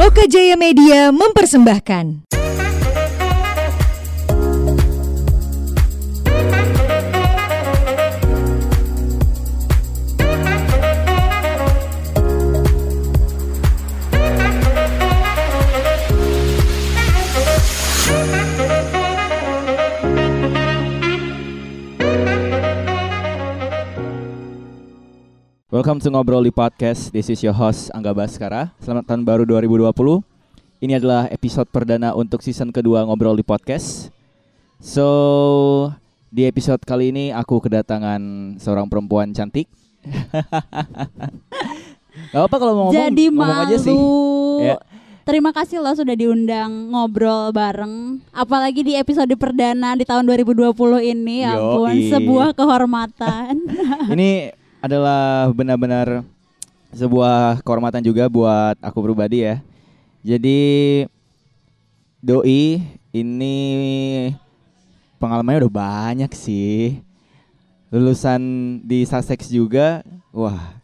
Loka Jaya Media mempersembahkan. Welcome to Ngobrol di Podcast. This is your host Angga Baskara. Selamat tahun baru 2020. Ini adalah episode perdana untuk season kedua Ngobrol di Podcast. So, di episode kali ini aku kedatangan seorang perempuan cantik. Gak apa kalau mau ngomong, Jadi ngomong malu. aja sih. Ya. Terima kasih loh sudah diundang ngobrol bareng. Apalagi di episode perdana di tahun 2020 ini, ya ampun, sebuah kehormatan. Ini adalah benar-benar sebuah kehormatan juga buat aku pribadi ya. Jadi doi ini pengalamannya udah banyak sih. Lulusan di Sussex juga. Wah.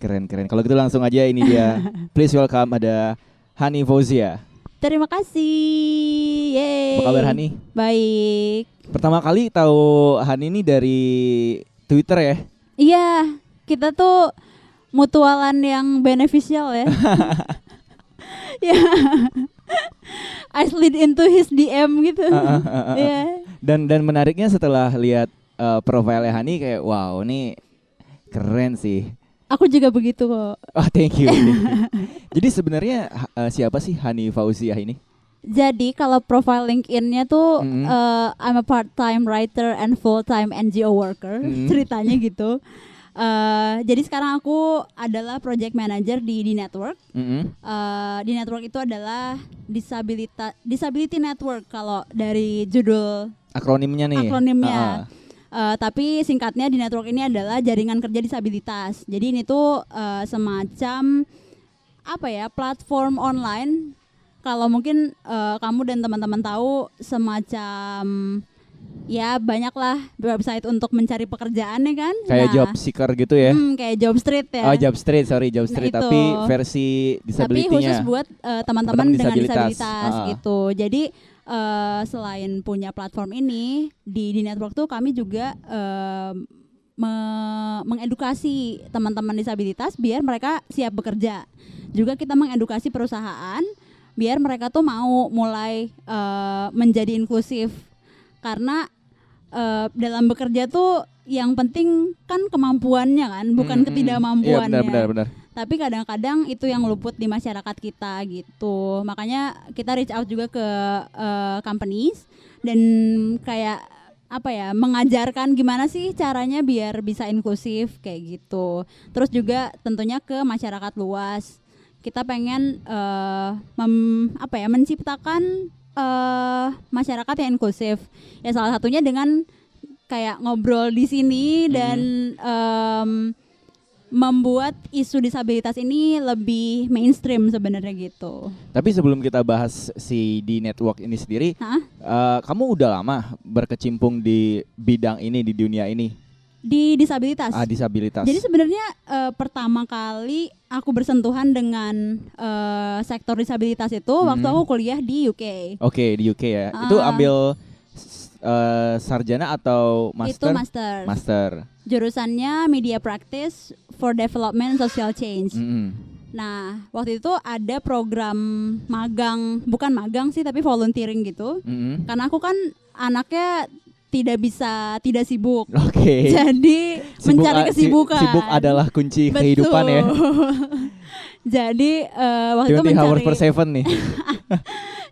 Keren-keren. Kalau gitu langsung aja ini dia. Please welcome ada Hani Fauzia. Terima kasih. Yeay. Apa kabar Hani? Baik. Pertama kali tahu Hani ini dari Twitter ya. Iya, kita tuh mutualan yang beneficial ya. ya. I slid into his DM gitu. Ah, ah, ah, ah. Iya. Dan dan menariknya setelah lihat uh, profilnya Hani kayak wow ini keren sih. Aku juga begitu kok. Oh thank you. thank you. Jadi sebenarnya uh, siapa sih Hani Fauziah ini? Jadi kalau profile LinkedIn-nya tuh Mm. eh, I'm a part-time writer and full-time NGO worker, Mm. ceritanya gitu. Eh, jadi sekarang aku adalah project manager di di network. Mm-mm. Eh, di network itu adalah disabilitas disability network kalau dari judul Akronimnya nih. akronimnya. Ah, ah. Eh, tapi singkatnya di network ini adalah jaringan kerja disabilitas. Jadi ini tuh eh, semacam apa ya platform online. Kalau mungkin eh, kamu dan teman-teman tahu semacam ya banyaklah website untuk mencari pekerjaan ya kan. Kayak Nah, job seeker gitu ya. hmm, kayak job street ya. Oh job street sorry job Nah, street itu. tapi versi tapi disability-nya. khusus buat eh, teman-teman dengan disabilitas. disabilitas Ah. gitu. Jadi eh, selain punya platform ini di di network tuh kami juga eh, me- mengedukasi teman-teman disabilitas biar mereka siap bekerja. Juga kita mengedukasi perusahaan biar mereka tuh mau mulai eh, menjadi inklusif. Karena eh, dalam bekerja tuh yang penting kan kemampuannya kan, bukan Mm-mm. ketidakmampuannya. Iya benar benar benar. tapi kadang-kadang itu yang luput di masyarakat kita gitu. Makanya kita reach out juga ke eh, companies dan kayak apa ya mengajarkan gimana sih caranya biar bisa inklusif kayak gitu. Terus juga tentunya ke masyarakat luas kita pengen eh, mem- apa ya menciptakan eh, masyarakat yang inklusif ya salah satunya dengan kayak ngobrol di sini dan em, membuat isu disabilitas ini lebih mainstream sebenarnya gitu. Tapi sebelum kita bahas si di network ini sendiri, Hah? eh, kamu udah lama berkecimpung di bidang ini di dunia ini, Di disabilitas. ah, disabilitas. Jadi sebenarnya eh, pertama kali aku bersentuhan dengan eh, sektor disabilitas itu waktu Mhm. aku kuliah di UK. Oke di UK ya. Itu Ah. ambil eh, sarjana atau Itu master? master. Master. Jurusannya Media Practice for Development and Social Change. Mm-mm. Nah, waktu itu ada program magang, bukan magang sih tapi volunteering gitu. Mm-mm. Karena aku kan anaknya tidak bisa tidak sibuk. Oke. Jadi Sibuk mencari kesibukan. Sibuk adalah kunci Betul. kehidupan ya. Jadi eh, waktu itu 20 hours mencari per seven nih.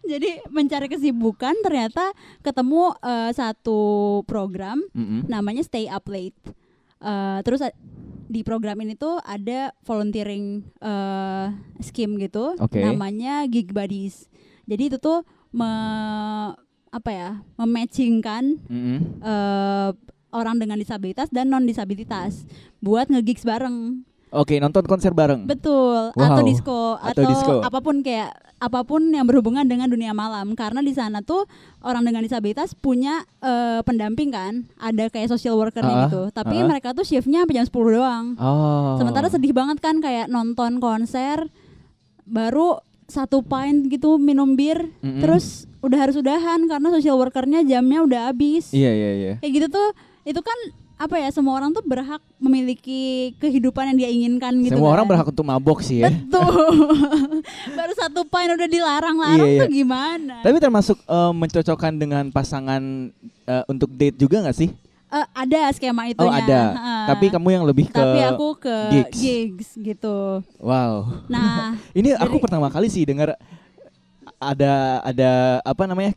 jadi mencari kesibukan ternyata ketemu eh, satu program Mm-mm. namanya Stay Up Late. Eh, terus di program ini tuh ada volunteering eh, scheme gitu Oke. namanya Gig Buddies. Jadi itu tuh me- apa ya mematchingkan Mm-mm. eh, orang dengan disabilitas dan non disabilitas buat ngegigs bareng. Oke, nonton konser bareng. Betul, Wow. atau disco Atau atau, disco. apa pun kayak apa pun yang berhubungan dengan dunia malam karena di sana tuh orang dengan disabilitas punya eh, pendamping kan, ada kayak social workernya Ah, gitu. Tapi ah. mereka tuh shiftnya sampai jam 10 doang. Oh. Sementara sedih banget kan kayak nonton konser baru satu pint gitu minum bir, Mm-mm. terus udah harus udahan karena social workernya jamnya udah habis. Iya iya iya. Kayak gitu tuh, itu kan apa ya semua orang tuh berhak memiliki kehidupan yang dia inginkan gitu. Semua kan. orang berhak untuk mabok sih ya. Betul. Baru satu pint udah dilarang-larang Iya, iya. tuh gimana? Tapi termasuk eh, mencocokkan dengan pasangan eh, untuk date juga nggak sih? Eh, ada skema itunya. Oh ada. Heeh. Tapi kamu yang lebih ke Tapi aku ke gigs. gigs, gitu. Wow. Nah, Ini aku Jadi- pertama kali sih dengar ada ada apa namanya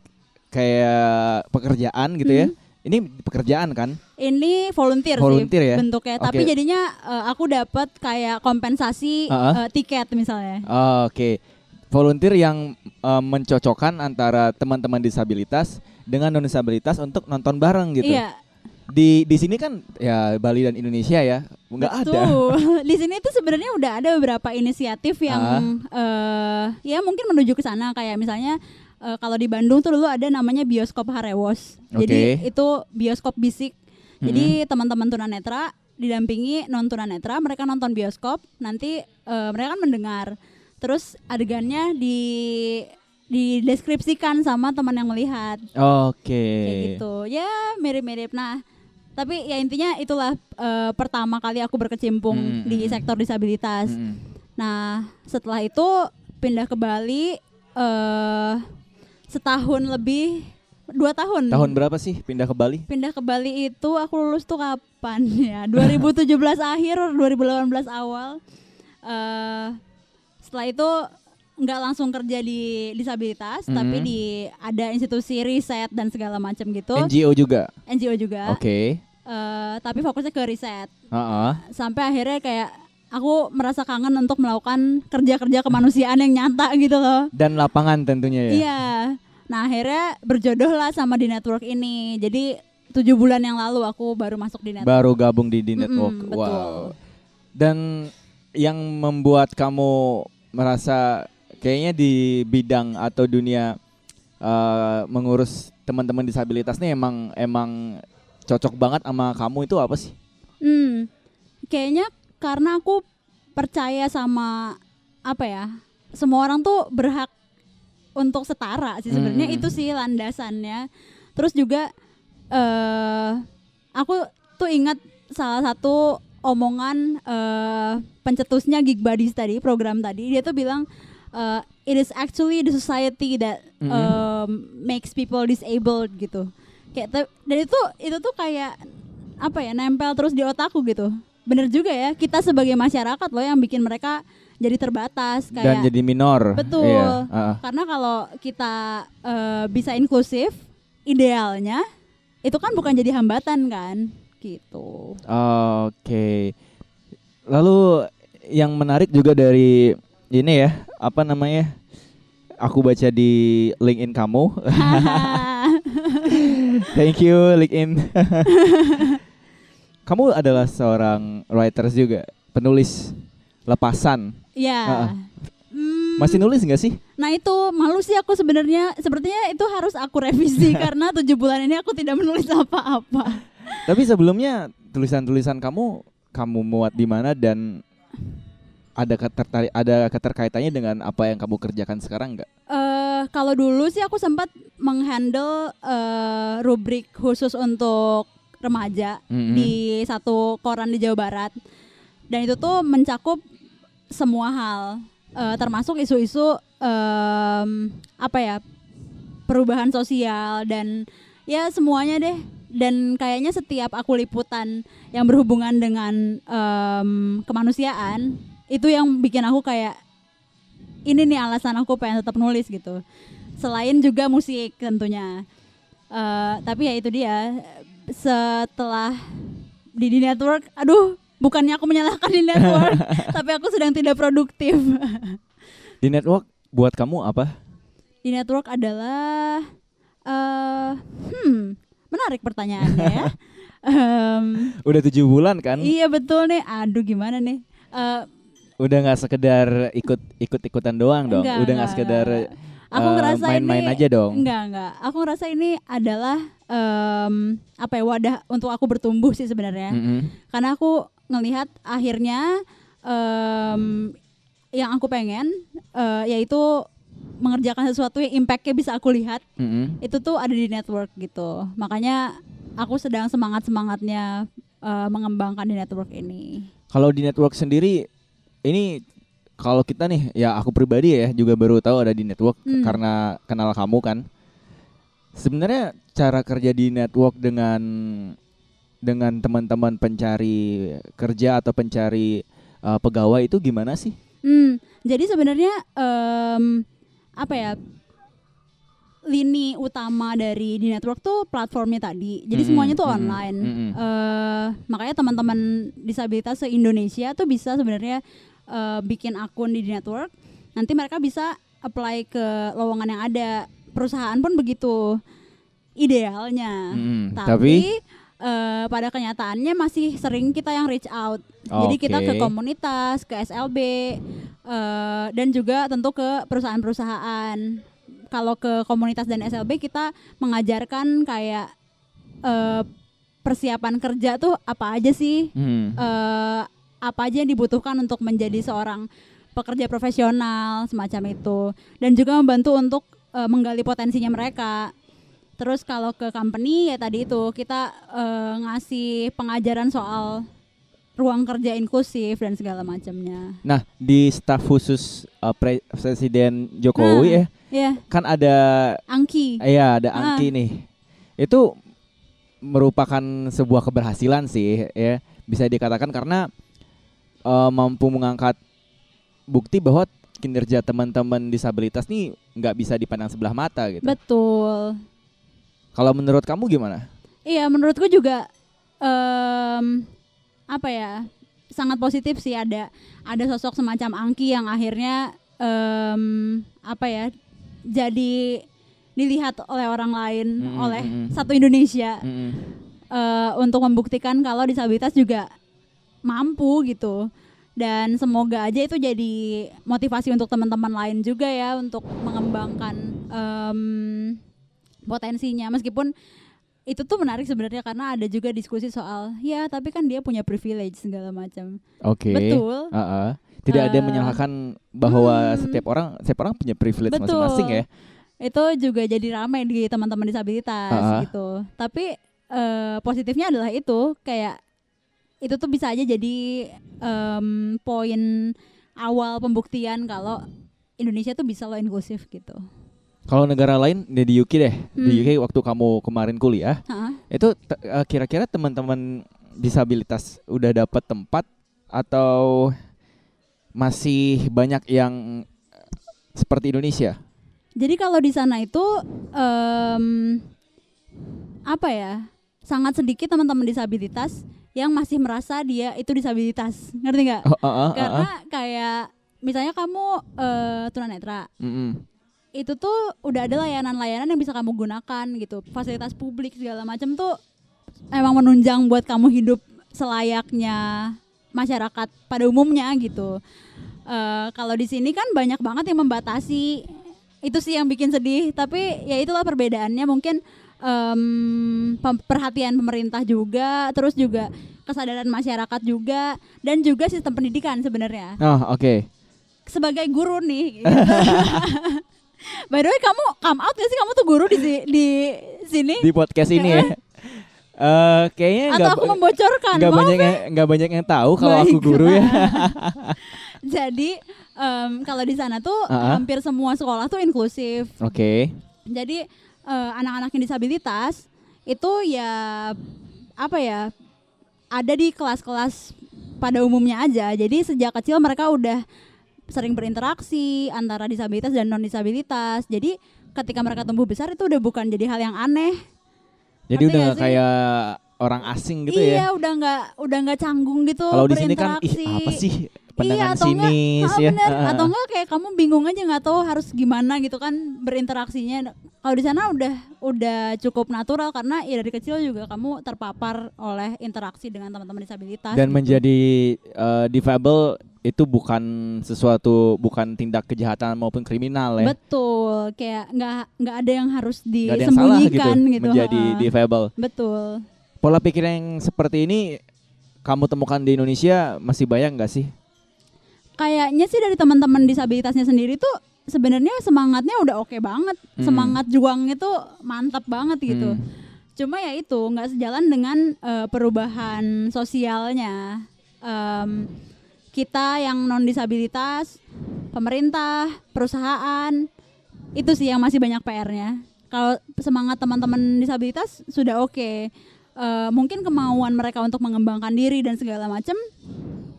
kayak pekerjaan gitu ya. Ini pekerjaan kan? ini volunteer, Volunteer sih ya? bentuknya. Tapi Oke. jadinya eh, aku dapat kayak kompensasi Uh-uh. eh, tiket misalnya. Oh, Oke. Volunteer yang eh, mencocokkan antara teman-teman disabilitas dengan non disabilitas untuk nonton bareng gitu. Iya, Di di sini kan ya Bali dan Indonesia ya nggak ada. Di sini tuh sebenarnya udah ada beberapa inisiatif yang eh ya mungkin menuju ke sana kayak misalnya eh, kalau di Bandung tuh dulu ada namanya bioskop Harewos. Jadi Oke. itu bioskop bisik. Jadi teman-teman tunanetra didampingi non tunanetra, mereka nonton bioskop, nanti eh, mereka kan mendengar. Terus adegannya di dideskripsikan sama teman yang melihat Oke. kayak gitu. Ya mirip-mirip. Nah, tapi ya intinya itulah eh, pertama kali aku berkecimpung Mm, di mm, sektor disabilitas. Mm-mm. Nah, setelah itu pindah ke Bali eh setahun lebih dua tahun. Tahun berapa sih pindah ke Bali? Pindah ke Bali itu aku lulus tuh kapan ya? 2017 akhir, 2018 awal. eh setelah itu nggak langsung kerja di disabilitas, Mhm. tapi di ada institusi riset dan segala macam gitu. NGO juga. NGO juga. Oke. Eh, tapi fokusnya ke riset. Heeh. Sampai akhirnya kayak aku merasa kangen untuk melakukan kerja-kerja kemanusiaan yang nyata gitu loh. Dan lapangan tentunya ya. Iya. Nah akhirnya berjodoh lah sama di network ini. Jadi tujuh bulan yang lalu aku baru masuk di network. Baru gabung di di network. betul. Wow. Dan yang membuat kamu merasa kayaknya di bidang atau dunia eh, mengurus teman-teman disabilitas nih emang emang cocok banget sama kamu itu apa sih? Hmm, kayaknya karena aku percaya sama apa ya, semua orang tuh berhak untuk setara sih sebenarnya Hmm. itu sih landasannya. Terus juga eh aku tuh ingat salah satu omongan eh pencetusnya Gig Buddies tadi program tadi dia tuh bilang eh, it is actually the society that Mhm. um, makes people disabled gitu. Kayak te- dan itu itu tuh kayak apa ya nempel terus di otakku gitu. Bener juga ya kita sebagai masyarakat loh yang bikin mereka jadi terbatas Dan kayak jadi minor. Betul. Iya, heeh. karena kalau kita eh, bisa inklusif, idealnya itu kan bukan jadi hambatan kan, gitu. Oke. Lalu yang menarik juga dari ini ya, apa namanya? Aku baca di LinkedIn kamu. Thank you LinkedIn. kamu adalah seorang writers juga, penulis lepasan. ya. Ah, ah. Hmm, Masih nulis nggak sih? Nah itu malu sih aku sebenarnya. Sepertinya itu harus aku revisi karena tujuh bulan ini aku tidak menulis apa-apa. Tapi sebelumnya tulisan-tulisan kamu kamu muat di mana dan ada ketertarik ada keterkaitannya dengan apa yang kamu kerjakan sekarang nggak? Eh kalau dulu sih aku sempat menghandle eh, rubrik khusus untuk remaja Mm-mm. di satu koran di Jawa Barat. Dan itu tuh mencakup semua hal, eh, termasuk isu-isu em, apa ya perubahan sosial dan ya semuanya deh. Dan kayaknya setiap aku liputan yang berhubungan dengan em, kemanusiaan itu yang bikin aku kayak ini nih alasan aku pengen tetap nulis gitu. Selain juga musik tentunya. Eh, tapi ya itu dia setelah di di network, aduh bukannya aku menyalahkan di network, tapi aku sedang tidak produktif. Di network buat kamu apa? di network adalah eh hmm menarik pertanyaannya ya. Em, Udah tujuh bulan kan? iya betul nih. Aduh gimana nih? Eh, Udah nggak sekedar ikut ikut ikutan doang dong. Enggak, Udah nggak sekedar. Aku eh, ngerasa main-main aja dong. Enggak, enggak. Aku ngerasa ini adalah em, apa ya wadah untuk aku bertumbuh sih sebenarnya. Mm-mm. Karena aku ngelihat akhirnya em, yang aku pengen eh, yaitu mengerjakan sesuatu yang impactnya bisa aku lihat Mm-mm. itu tuh ada di network gitu makanya aku sedang semangat semangatnya mengembangkan di network ini Kalau di network sendiri ini kalau kita nih ya aku pribadi ya juga baru tahu ada di network Hmm. karena kenal kamu kan. Sebenarnya cara kerja di network dengan dengan teman-teman pencari kerja atau pencari uh, pegawai itu gimana sih? Hmm, jadi sebenarnya em, apa ya lini utama dari di network tuh platformnya tadi. Jadi Mm-mm, semuanya tuh mm-mm, online. mm-mm. Eh, makanya teman-teman disabilitas se Indonesia tuh bisa sebenarnya eh, bikin akun di di network. Nanti mereka bisa apply ke lowongan yang ada. Perusahaan pun begitu idealnya. Mm-mm, Tapi, tapi eh, pada kenyataannya masih sering kita yang reach out. Jadi kita ke komunitas, ke SLB, eh, dan juga tentu ke perusahaan-perusahaan. Kalau ke komunitas dan SLB kita mengajarkan kayak eh, persiapan kerja tuh apa aja sih, Hmm. eh, apa aja yang dibutuhkan untuk menjadi seorang pekerja profesional semacam itu, dan juga membantu untuk eh, menggali potensinya mereka. Terus kalau ke company ya tadi itu kita eh, ngasih pengajaran soal ruang kerja inklusif dan segala macamnya. Nah, di staf khusus uh, Pre- Presiden Jokowi Nah. ya, Ya, kan ada Angki. Iya ada Ah. Angki nih. Itu merupakan sebuah keberhasilan sih ya bisa dikatakan karena eh, mampu mengangkat bukti bahwa kinerja teman-teman disabilitas nih nggak bisa dipandang sebelah mata gitu. Betul. Kalau menurut kamu gimana? Iya, menurutku juga em, apa ya sangat positif sih ada ada sosok semacam Angki yang akhirnya em, apa ya jadi dilihat oleh orang lain Mm, oleh mm, mm. satu Indonesia Mm-mm. eh, untuk membuktikan kalau disabilitas juga mampu gitu dan semoga aja itu jadi motivasi untuk teman-teman lain juga ya untuk mengembangkan em, potensinya meskipun itu tuh menarik sebenarnya karena ada juga diskusi soal ya tapi kan dia punya privilege segala macam Oke. betul Ah-ah. Tidak ada yang Eh, menyalahkan bahwa hmm. setiap orang setiap orang punya privilege masing-masing ya. itu juga jadi ramai di teman-teman disabilitas Ah. gitu tapi eh, positifnya adalah itu kayak itu tuh bisa aja jadi em, poin awal pembuktian kalau Indonesia tuh bisa lo inklusif gitu Kalau negara lain di di UK deh, di Hmm. UK waktu kamu kemarin kuliah, Hah? itu eh, kira-kira teman-teman disabilitas udah dapat tempat atau masih banyak yang eh, seperti Indonesia? Jadi kalau di sana itu em, apa ya? Sangat sedikit teman-teman disabilitas yang masih merasa dia itu disabilitas. Ngerti nggak? Oh, ah, ah, ah, Karena ah. kayak misalnya kamu eh, tunanetra, Mm-mm. itu tuh udah ada layanan-layanan yang bisa kamu gunakan gitu. Fasilitas publik segala macam tuh emang menunjang buat kamu hidup selayaknya masyarakat pada umumnya gitu. Eh, kalau di sini kan banyak banget yang membatasi. Itu sih yang bikin sedih. Tapi ya itulah perbedaannya mungkin pem- perhatian pemerintah juga, terus juga kesadaran masyarakat juga, dan juga sistem pendidikan sebenarnya Oh, oke. sebagai guru nih. gitu. By the way, kamu come out gak sih kamu tuh guru di di sini? Di podcast ini ya. Eh kayaknya Atau aku membocorkan? nggak banyak ya. yang nggak banyak yang tahu kalau aku guru ya. Jadi em, kalau di sana tuh Ah, ah. hampir semua sekolah tuh inklusif. Oke. Jadi eh, anak-anak yang disabilitas itu ya apa ya ada di kelas-kelas pada umumnya aja. Jadi sejak kecil mereka udah sering berinteraksi antara disabilitas dan non disabilitas. Jadi ketika mereka tumbuh besar itu udah bukan jadi hal yang aneh. Jadi Ngerti udah kayak orang asing gitu iya, ya. udah nggak udah nggak canggung gitu Kalau di sini kan ih berinteraksi. apa sih pandangan iya, atau enggak, sinis ah, ya. bener. Ah, ah. atau enggak kayak kamu bingung aja nggak tahu harus gimana gitu kan berinteraksinya kalau di sana udah udah cukup natural karena ya dari kecil juga kamu terpapar oleh interaksi dengan teman-teman disabilitas Dan gitu. menjadi eh, difabel itu bukan sesuatu bukan tindak kejahatan maupun kriminal ya. betul kayak nggak nggak ada yang harus ada yang gitu, disembunyikan gitu, menjadi ha. difabel. betul Pola pikir yang seperti ini kamu temukan di Indonesia masih banyak nggak sih? Kayaknya sih dari teman-teman disabilitasnya sendiri tuh sebenarnya semangatnya udah oke banget. Hmm. semangat juang itu mantap banget gitu. Hmm. cuma ya itu nggak sejalan dengan eh, perubahan sosialnya. Em, kita yang non disabilitas pemerintah perusahaan itu sih yang masih banyak PR-nya kalau semangat teman-teman disabilitas sudah oke Eh, mungkin kemauan mereka untuk mengembangkan diri dan segala macam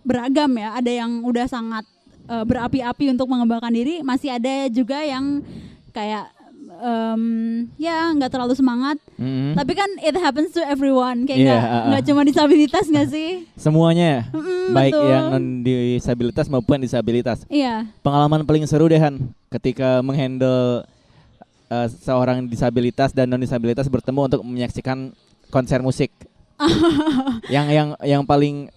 beragam ya ada yang udah sangat eh, berapi-api untuk mengembangkan diri masih ada juga yang kayak em, ya nggak terlalu semangat Mm-mm. tapi kan it happens to everyone kayak Iya, nggak uh-uh. nggak cuma disabilitas nggak sih Semuanya, Mm-mm, baik betul. yang non disabilitas maupun disabilitas. iya Pengalaman paling seru deh Han, ketika menghandle eh, seorang disabilitas dan non disabilitas bertemu untuk menyaksikan konser musik. yang yang yang paling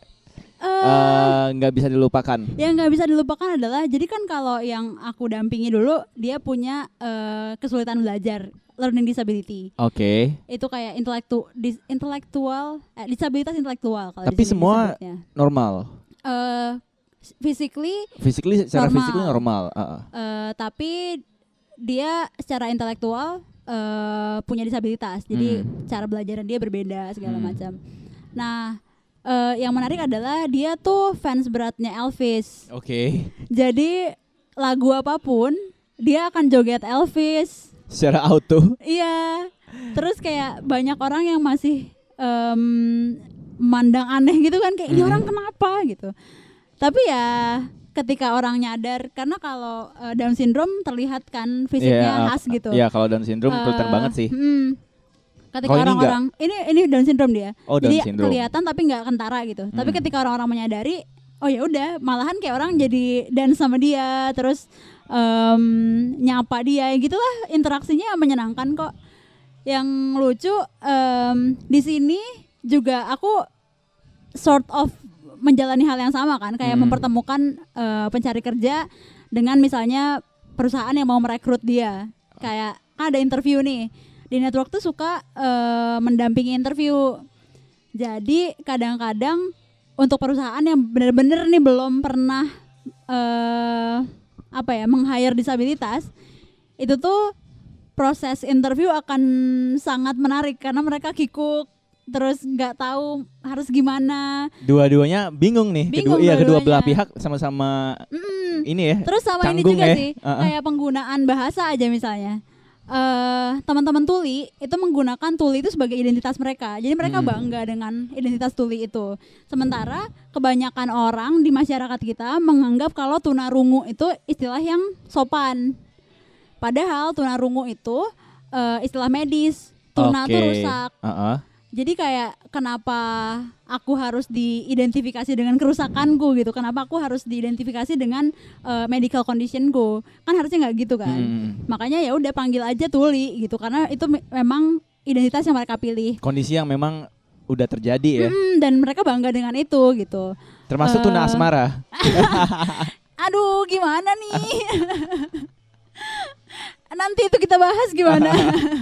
Eh, eh, nggak bisa dilupakan. yang nggak bisa dilupakan adalah jadi kan kalau yang aku dampingi dulu dia punya eh, kesulitan belajar learning disability Oke, itu kayak intelektu dis- intelektual eh, disabilitas intelektual kalau Tapi semua- normal. eh physically Physically secara Normal. physically normal. uh-uh. eh, tapi dia secara intelektual eh, punya disabilitas jadi Hmm. cara belajarnya dia berbeda segala Hmm. macam nah eh, yang menarik adalah dia tuh fans beratnya Elvis Oke. jadi lagu apa pun dia akan joget Elvis Secara auto. iya terus kayak banyak orang yang masih em, mandang aneh gitu kan kayak ini Mhm. orang kenapa gitu tapi ya ketika orang nyadar karena kalau eh, Down syndrome terlihat kan fisiknya khas gitu Iya, kalau Down syndrome kelihatan Eh, banget sih. hmm. ketika Kalau ini orang-orang ini, ini Down syndrome dia Oh, Down jadi syndrome. kelihatan tapi nggak kentara gitu tapi Hmm. ketika orang-orang menyadari oh ya udah malahan kayak orang jadi dance sama dia terus em, nyapa dia gitulah interaksinya menyenangkan kok yang lucu em, di sini juga aku sort of menjalani hal yang sama kan kayak Hmm. mempertemukan eh, pencari kerja dengan misalnya perusahaan yang mau merekrut dia kayak kan ada interview nih di network tuh suka eh, mendampingi interview jadi kadang-kadang untuk perusahaan yang bener-bener nih belum pernah eh apa ya meng-hire disabilitas itu tuh proses interview akan sangat menarik karena mereka kikuk terus nggak tahu harus gimana Dua-duanya bingung nih. Bingung kedua iya kedua belah pihak sama-sama Mm-mm. ini ya. Terus sama ini juga ya. sih, Uh-uh. kayak penggunaan bahasa aja misalnya. eh teman-teman tuli itu menggunakan tuli itu sebagai identitas mereka. Jadi mereka Hmm. bangga dengan identitas tuli itu. Sementara kebanyakan orang di masyarakat kita menganggap kalau tunarungu itu istilah yang sopan. Padahal tunarungu itu eh, istilah medis. Tuna Oke. tuh rusak. Uh-uh. Jadi kayak kenapa aku harus diidentifikasi dengan kerusakanku gitu? Kenapa aku harus diidentifikasi dengan eh, medical conditionku? Kan harusnya nggak gitu kan? Hmm. Makanya ya udah panggil aja Tuli gitu karena itu me- memang identitas yang mereka pilih. Kondisi yang memang udah terjadi ya. Mm, dan mereka bangga dengan itu gitu. Termasuk tuna Eh. asmara. Aduh, gimana nih? Nanti itu kita bahas gimana?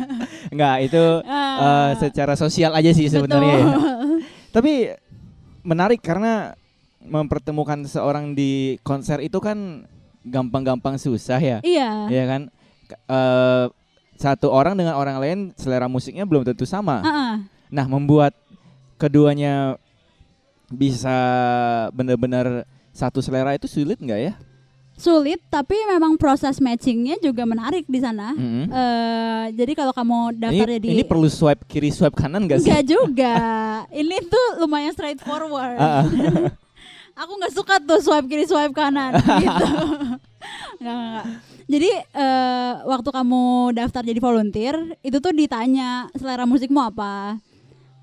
Enggak, itu Ah. secara sosial aja sih sebenarnya ya. Tapi menarik karena mempertemukan seorang di konser itu kan gampang-gampang susah ya. Iya. Ya kan? Eh, satu orang dengan orang lain selera musiknya belum tentu sama. Ah-ah. Nah, membuat keduanya bisa benar-benar satu selera itu sulit nggak ya? Sulit, tapi memang proses matchingnya juga menarik di sana. Mm-mm. Eh, jadi kalau kamu daftarnya di ini perlu swipe kiri swipe kanan nggak sih? Enggak juga. Ini tuh lumayan straightforward. Ah. Aku nggak suka tuh swipe kiri swipe kanan gitu. Nggak, nggak. Jadi eh, waktu kamu daftar jadi volunteer itu tuh ditanya selera musikmu apa,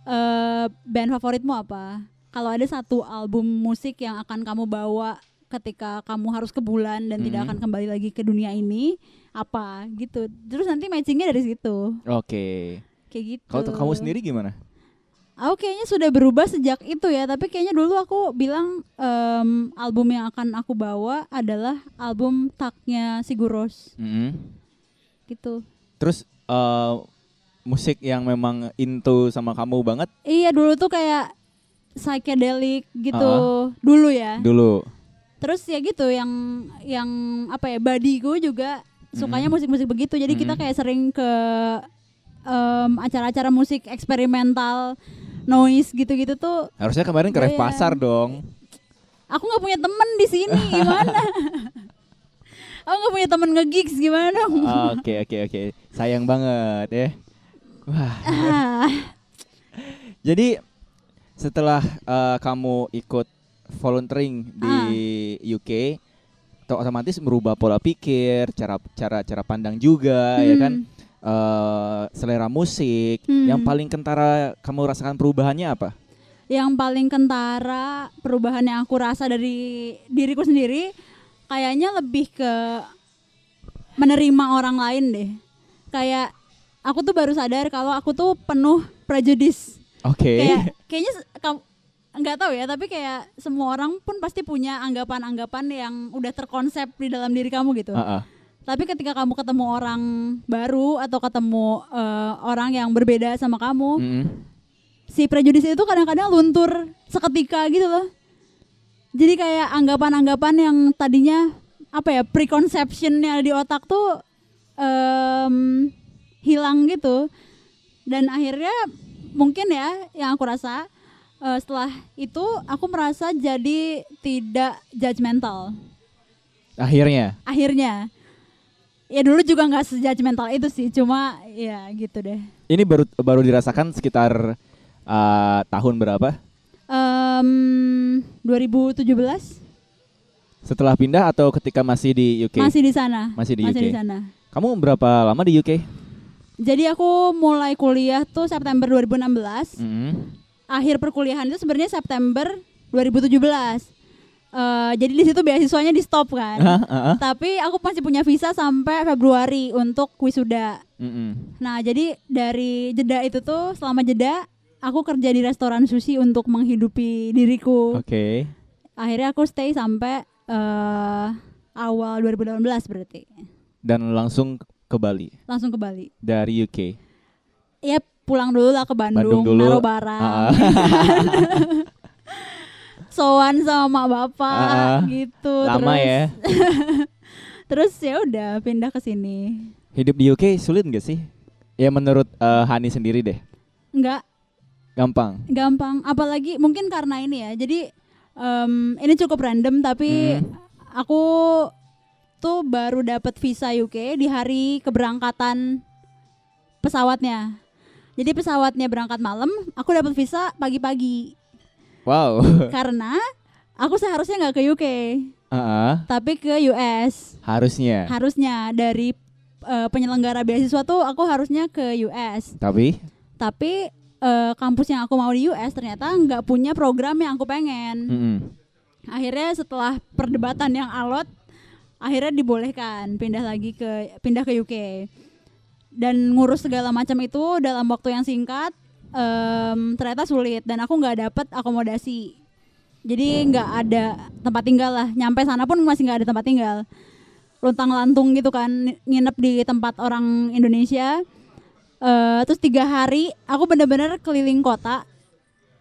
eh, band favoritmu apa. Kalau ada satu album musik yang akan kamu bawa ketika kamu harus ke bulan dan tidak Mhm. akan kembali lagi ke dunia ini apa gitu. Terus nanti matchingnya dari situ Oke. kayak gitu. Kalau untuk kamu sendiri gimana? Aku kayaknya sudah berubah sejak itu ya, tapi kayaknya dulu aku bilang em, album yang akan aku bawa adalah album taknya Sigur Rós Mm-mm. gitu. Terus eh, musik yang memang into sama kamu banget Iya dulu tuh kayak psychedelic gitu Ah. dulu ya. dulu. Terus ya gitu yang yang apa ya badiku juga sukanya Mm-mm. musik-musik begitu jadi kita Mm-mm. kayak sering ke em, acara-acara musik eksperimental noise gitu-gitu tuh Harusnya kemarin ke Ref Iya. Pasar dong. aku nggak punya temen di sini gimana aku nggak punya temen nge-gigs gimana dong Oke oke oke. Sayang banget ya. Wah. Ah, Jadi setelah eh, kamu ikut volunteering di UK, to- otomatis merubah pola pikir, cara cara cara pandang juga ya kan, hmm. Eh, selera musik. Hmm. Yang paling kentara kamu rasakan perubahannya apa? yang paling kentara perubahan yang aku rasa dari diriku sendiri kayaknya lebih ke menerima orang lain deh kayak aku tuh baru sadar kalau aku tuh penuh prejudis Oke. kayak kayaknya nggak tahu ya tapi kayak semua orang pun pasti punya anggapan-anggapan yang udah terkonsep di dalam diri kamu gitu Ah, ah. tapi ketika kamu ketemu orang baru atau ketemu eh, orang yang berbeda sama kamu Mm-mm. si prejudis itu kadang-kadang luntur seketika gitu loh. Jadi kayak anggapan-anggapan yang tadinya apa ya preconceptionnya di otak tuh em, hilang gitu. Dan akhirnya mungkin ya yang aku rasa eh, setelah itu aku merasa jadi tidak judgmental. Akhirnya. Akhirnya ya dulu juga nggak sejudgmental itu sih, cuma ya gitu deh. Ini baru baru dirasakan sekitar eh, tahun berapa? Em 2017 Setelah pindah atau ketika masih di UK? masih di sana. Masih di masih UK. di sana. Kamu berapa lama di UK? Jadi aku mulai kuliah tuh September 2016. Mm-mm. Akhir perkuliahan itu sebenarnya September 2017. Eh, jadi di situ beasiswanya di stop kan. Ah, ah, ah. Tapi aku masih punya visa sampai Februari untuk wisuda. Mm-mm. Nah, jadi dari jeda itu tuh selama jeda aku kerja di restoran sushi untuk menghidupi diriku. Oke. Akhirnya aku stay sampai eh, awal 2018 berarti. Dan langsung ke Bali Langsung ke Bali. dari UK. Ya pulang dulu lah ke Bandung, Bandung dulu. naruh barang. Ah, ah. Sowan sama mak bapak ah. gitu. Lama terus, ya. Terus ya udah pindah ke sini. Hidup di UK sulit nggak sih? Ya menurut eh, Hani sendiri deh. Enggak Gampang. gampang, apalagi mungkin karena ini ya. Jadi em, ini cukup random tapi Hmm. aku tuh baru dapat visa UK di hari keberangkatan pesawatnya. Jadi pesawatnya berangkat malam, aku dapat visa pagi-pagi Wow. karena aku seharusnya nggak ke UK. Ah, ah. tapi ke US Harusnya. harusnya dari eh, penyelenggara beasiswa tuh aku harusnya ke US Tapi tapi eh, kampus yang aku mau di US ternyata nggak punya program yang aku pengen mm-mm. akhirnya setelah perdebatan yang alot akhirnya dibolehkan pindah lagi ke pindah ke UK dan ngurus segala macam itu dalam waktu yang singkat em, ternyata sulit. Dan aku nggak dapet akomodasi. Jadi nggak ada tempat tinggal lah. Nyampe sana pun masih nggak ada tempat tinggal. Luntang lantung gitu kan nginep di tempat orang Indonesia. Eh, terus tiga hari aku bener-bener keliling kota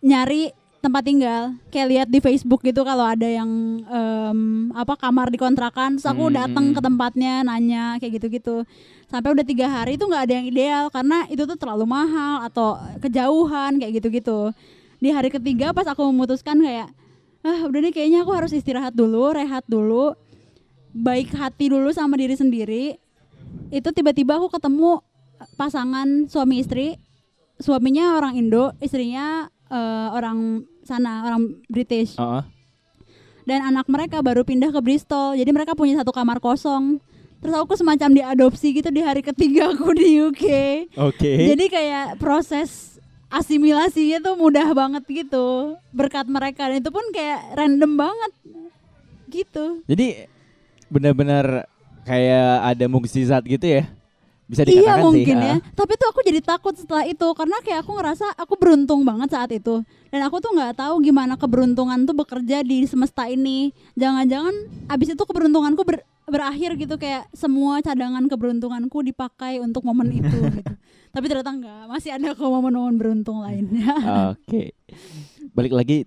nyari tempat tinggal. Kayak lihat di Facebook gitu kalau ada yang em, apa kamar dikontrakan terus aku datang hmm. ke tempatnya nanya kayak gitu-gitu sampai udah tiga hari itu nggak ada yang ideal karena itu tuh terlalu mahal atau kejauhan kayak gitu-gitu. Di hari ketiga pas aku memutuskan kayak ah udah nih kayaknya aku harus istirahat dulu rehat dulu baik hati dulu sama diri sendiri. Itu tiba-tiba aku ketemu pasangan suami istri. Suaminya orang Indo istrinya eh, orang sana orang British. Ah, ah. dan anak mereka baru pindah ke Bristol jadi mereka punya satu kamar kosong terus aku semacam diadopsi gitu di hari ketiga aku di UK Oke. jadi kayak proses asimilasinya tuh mudah banget gitu berkat mereka dan itu pun kayak random banget gitu Jadi benar-benar kayak ada mukjizat gitu ya. Bisa iya dikatakan sih. mungkin ya tapi tuh aku jadi takut setelah itu karena kayak aku ngerasa aku beruntung banget saat itu dan aku tuh nggak tahu gimana keberuntungan tuh bekerja di semesta ini jangan-jangan abis itu keberuntunganku ber- berakhir gitu kayak semua cadangan keberuntunganku dipakai untuk momen itu gitu tapi ternyata enggak masih ada kok momen-momen beruntung lainnya Oke. Balik lagi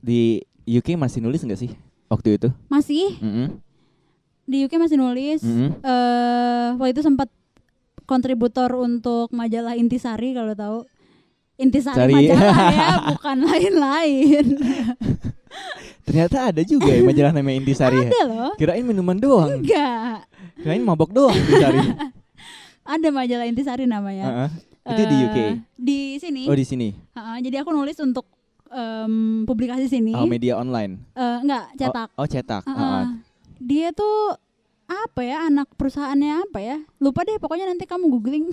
di UK masih nulis nggak sih? waktu itu? Masih Mm-mm. Di UK masih nulis. Mm-mm. eh waktu itu sempat kontributor untuk majalah Intisari kalau tahu. Intisari Sari. majalah ya, bukan lain-lain. Ternyata ada juga ya majalah namanya Intisari ya. Ada loh. Kirain minuman doang. Enggak. Kirain mabok doang Intisari. Ada majalah Intisari namanya. Heeh. Itu di Eh, UK. Di sini. Oh di sini. Ha-ha, jadi aku nulis untuk em, publikasi sini. Oh media online. Eh, enggak, cetak. Oh, oh cetak. Ha-ha. Heeh. Dia tuh apa ya anak perusahaannya apa ya? Lupa deh pokoknya nanti kamu googling.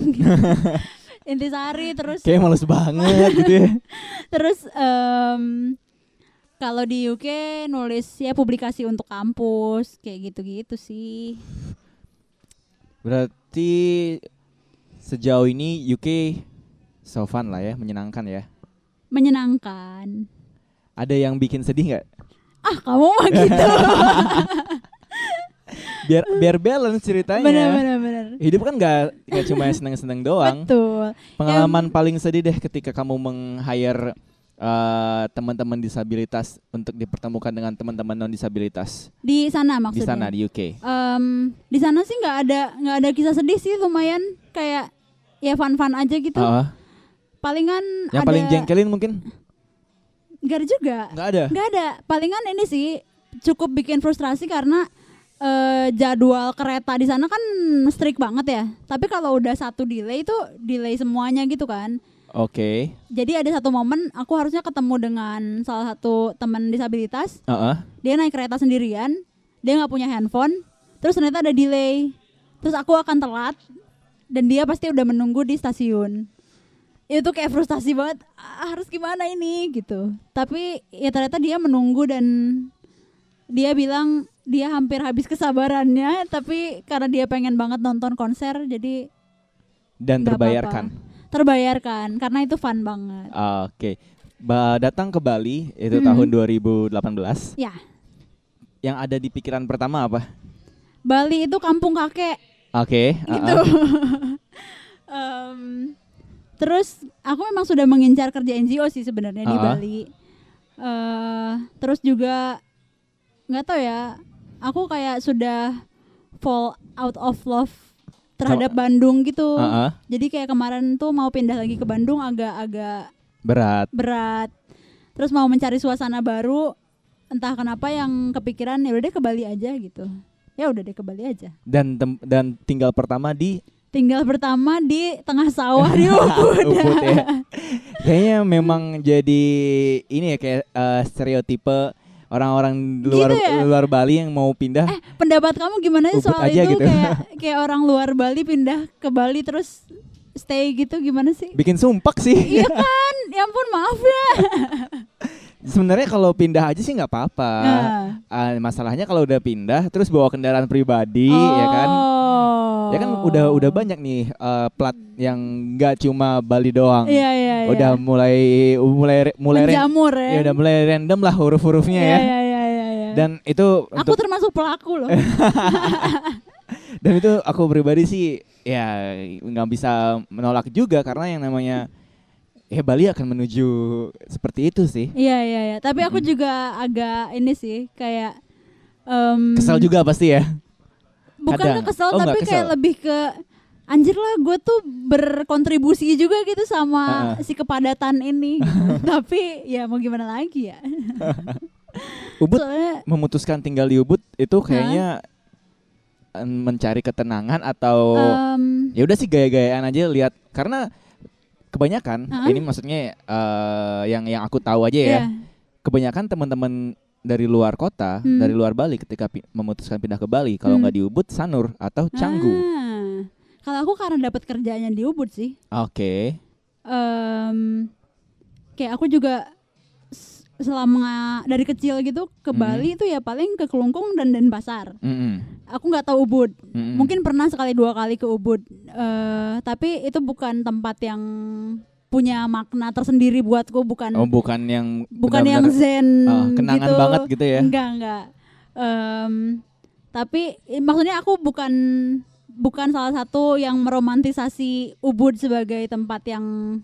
Intisari terus Kayak males banget gitu ya. terus em, kalau di UK nulis ya publikasi untuk kampus kayak gitu-gitu sih. Berarti sejauh ini UK so fun lah ya, menyenangkan ya. Menyenangkan. Ada yang bikin sedih nggak? Ah, kamu mah gitu. Biar biar balance ceritanya. bener bener bener. Hidup kan nggak nggak cuma seneng-seneng doang. Betul. Pengalaman paling sedih deh ketika kamu meng-hire eh, teman-teman disabilitas untuk dipertemukan dengan teman-teman non disabilitas Di sana di maksudnya. sana di UK. Em, di sana sih nggak ada nggak ada kisah sedih sih lumayan kayak ya fun fun aja gitu Heeh. palingan yang ada paling jengkelin mungkin nggak ada juga nggak ada. nggak ada palingan ini sih cukup bikin frustrasi karena eh, jadwal kereta di sana kan strict banget ya. Tapi kalau udah satu delay itu delay semuanya gitu kan. Oke. jadi ada satu momen aku harusnya ketemu dengan salah satu teman disabilitas. Heeh. dia naik kereta sendirian. Dia nggak punya handphone. Terus ternyata ada delay. Terus aku akan telat. Dan dia pasti udah menunggu di stasiun. Itu kayak frustasi banget. "Ah, harus gimana ini? Gitu. Tapi ya ternyata dia menunggu dan dia bilang dia hampir habis kesabarannya tapi karena dia pengen banget nonton konser jadi Dan terbayarkan. apa-apa. terbayarkan karena itu fun banget Oke. Ba datang ke Bali itu Mm. tahun 2018. ya Yang ada di pikiran pertama apa? Bali itu kampung kakek Oke. gitu. heeh. Em, terus aku memang sudah mengincar kerja NGO sih sebenarnya di Ah. Bali. Eh, terus juga nggak tahu ya, aku kayak sudah fall out of love terhadap Bandung gitu. Heeh. Jadi kayak kemarin tuh mau pindah lagi ke Bandung agak-agak Berat. berat. Terus mau mencari suasana baru, entah kenapa yang kepikiran ya udah deh ke Bali aja gitu. Ya udah deh ke Bali aja. Dan dan tinggal pertama di Tinggal pertama di tengah sawah di Ubud. Ubud ya. Kayaknya memang jadi ini ya kayak eh, stereotipe orang-orang luar Gitu ya? luar Bali yang mau pindah. Eh, pendapat kamu gimana sih soal aja itu gitu. kayak kayak orang luar Bali pindah ke Bali terus stay gitu gimana sih? Bikin sumpek sih. iya kan? Ya ampun maaf ya. Sebenarnya kalau pindah aja sih nggak apa-apa. Nah. Ah, masalahnya kalau udah pindah terus bawa kendaraan pribadi ya kan. Oh. Ya kan udah udah banyak nih eh, plat yang nggak cuma Bali doang. Iya iya iya. Udah mulai mulai mulai menjamur ya. ya udah mulai random lah huruf-hurufnya Iya ya. iya iya iya. iya. Dan itu aku untuk termasuk pelaku loh. dan itu aku pribadi sih ya nggak bisa menolak juga karena yang namanya ya Bali akan menuju seperti itu sih. Iya iya iya. Tapi aku juga agak ini sih kayak em, Kesal juga pasti ya. Bukan kadang. kesel Oh, tapi kayak kesel. lebih ke anjir lah gue tuh berkontribusi juga gitu sama Heeh. si kepadatan ini gitu. tapi ya mau gimana lagi ya Ubud soalnya memutuskan tinggal di Ubud itu kayaknya eh, mencari ketenangan atau em, ya udah sih gaya-gayaan aja lihat karena kebanyakan Heeh. ini maksudnya eh, yang yang aku tahu aja ya iya. kebanyakan teman-teman dari luar kota Hmm. dari luar Bali ketika pi- memutuskan pindah ke Bali kalau Hmm. nggak di Ubud Sanur atau Canggu Ah. kalau aku karena dapat kerjanya di Ubud sih oke Em, kayak aku juga selama dari kecil gitu ke Hmm. Bali itu ya paling ke Kelungkung dan Denpasar Mm-mm. aku nggak tahu Ubud Mm-mm. mungkin pernah sekali dua kali ke Ubud Eh, tapi itu bukan tempat yang punya makna tersendiri buatku bukan oh bukan yang bukan yang zen ah, kenangan gitu. banget gitu ya enggak enggak Em, tapi maksudnya aku bukan bukan salah satu yang meromantisasi Ubud sebagai tempat yang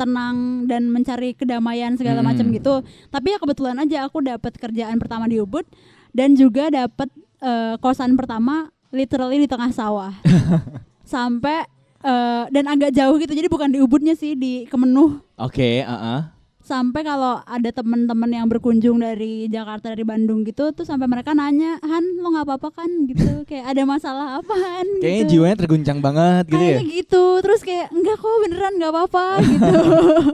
tenang dan mencari kedamaian segala Mm. macam gitu tapi ya kebetulan aja aku dapat kerjaan pertama di Ubud dan juga dapat eh, kosan pertama literally di tengah sawah sampai eh, dan agak jauh gitu. Jadi bukan di Ubudnya sih di Kemenuh. Oke, heeh. sampai kalau ada teman-teman yang berkunjung dari Jakarta dari Bandung gitu tuh sampai mereka nanya Han lo nggak apa-apa kan? gitu. Kayak ada masalah apaan? Kayaknya gitu. jiwanya terguncang banget gitu ya. Kayaknya gitu. Terus kayak enggak kok beneran nggak apa-apa gitu.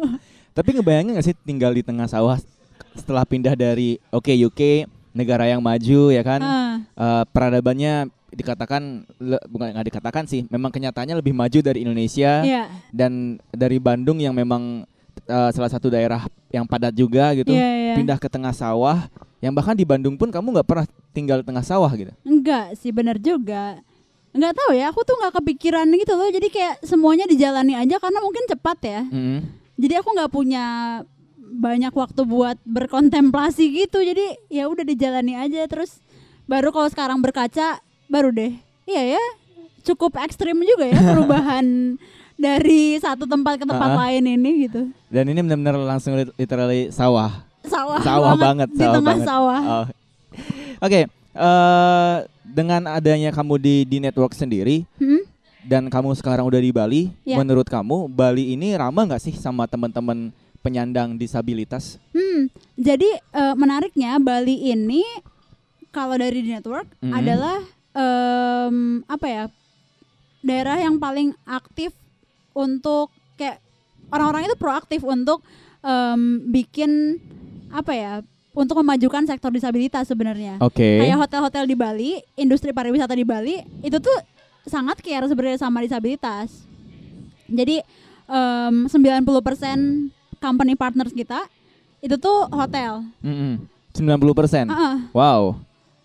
Tapi ngebayangin gak sih tinggal di tengah sawah setelah pindah dari oke UK negara yang maju ya kan? Ah, eh, peradabannya dikatakan le- bukan nggak dikatakan sih memang kenyataannya lebih maju dari Indonesia Iya, dan dari Bandung yang memang eh, salah satu daerah yang padat juga gitu iya, iya. pindah ke tengah sawah yang bahkan di Bandung pun kamu nggak pernah tinggal di tengah sawah gitu Enggak sih bener juga. Enggak tahu ya, aku tuh nggak kepikiran gitu loh. Jadi kayak semuanya dijalani aja karena mungkin cepat ya. Mm. Jadi aku nggak punya banyak waktu buat berkontemplasi gitu. Jadi ya udah dijalani aja terus baru kalau sekarang berkaca baru deh. Iya ya, cukup ekstrim juga ya perubahan dari satu tempat ke tempat Ah. lain ini gitu. dan ini benar-benar langsung lit- literally sawah Sawah, sawah banget, di sawah tengah banget. sawah. Oh. Oke, eh, dengan adanya kamu di di network sendiri Hmm? dan kamu sekarang udah di Bali, Ya. menurut kamu Bali ini ramah nggak sih sama teman-teman penyandang disabilitas? Hmm, jadi eh, menariknya Bali ini kalau dari di network Mhm. adalah em, apa ya daerah yang paling aktif untuk kayak orang-orang itu proaktif untuk em, bikin apa ya untuk memajukan sektor disabilitas sebenarnya. Oke. Kayak hotel-hotel di Bali, industri pariwisata di Bali itu tuh sangat care sebenarnya sama disabilitas. Jadi em, 90% company partners kita itu tuh hotel. Mm-mm. 90%. Heeh. Wow.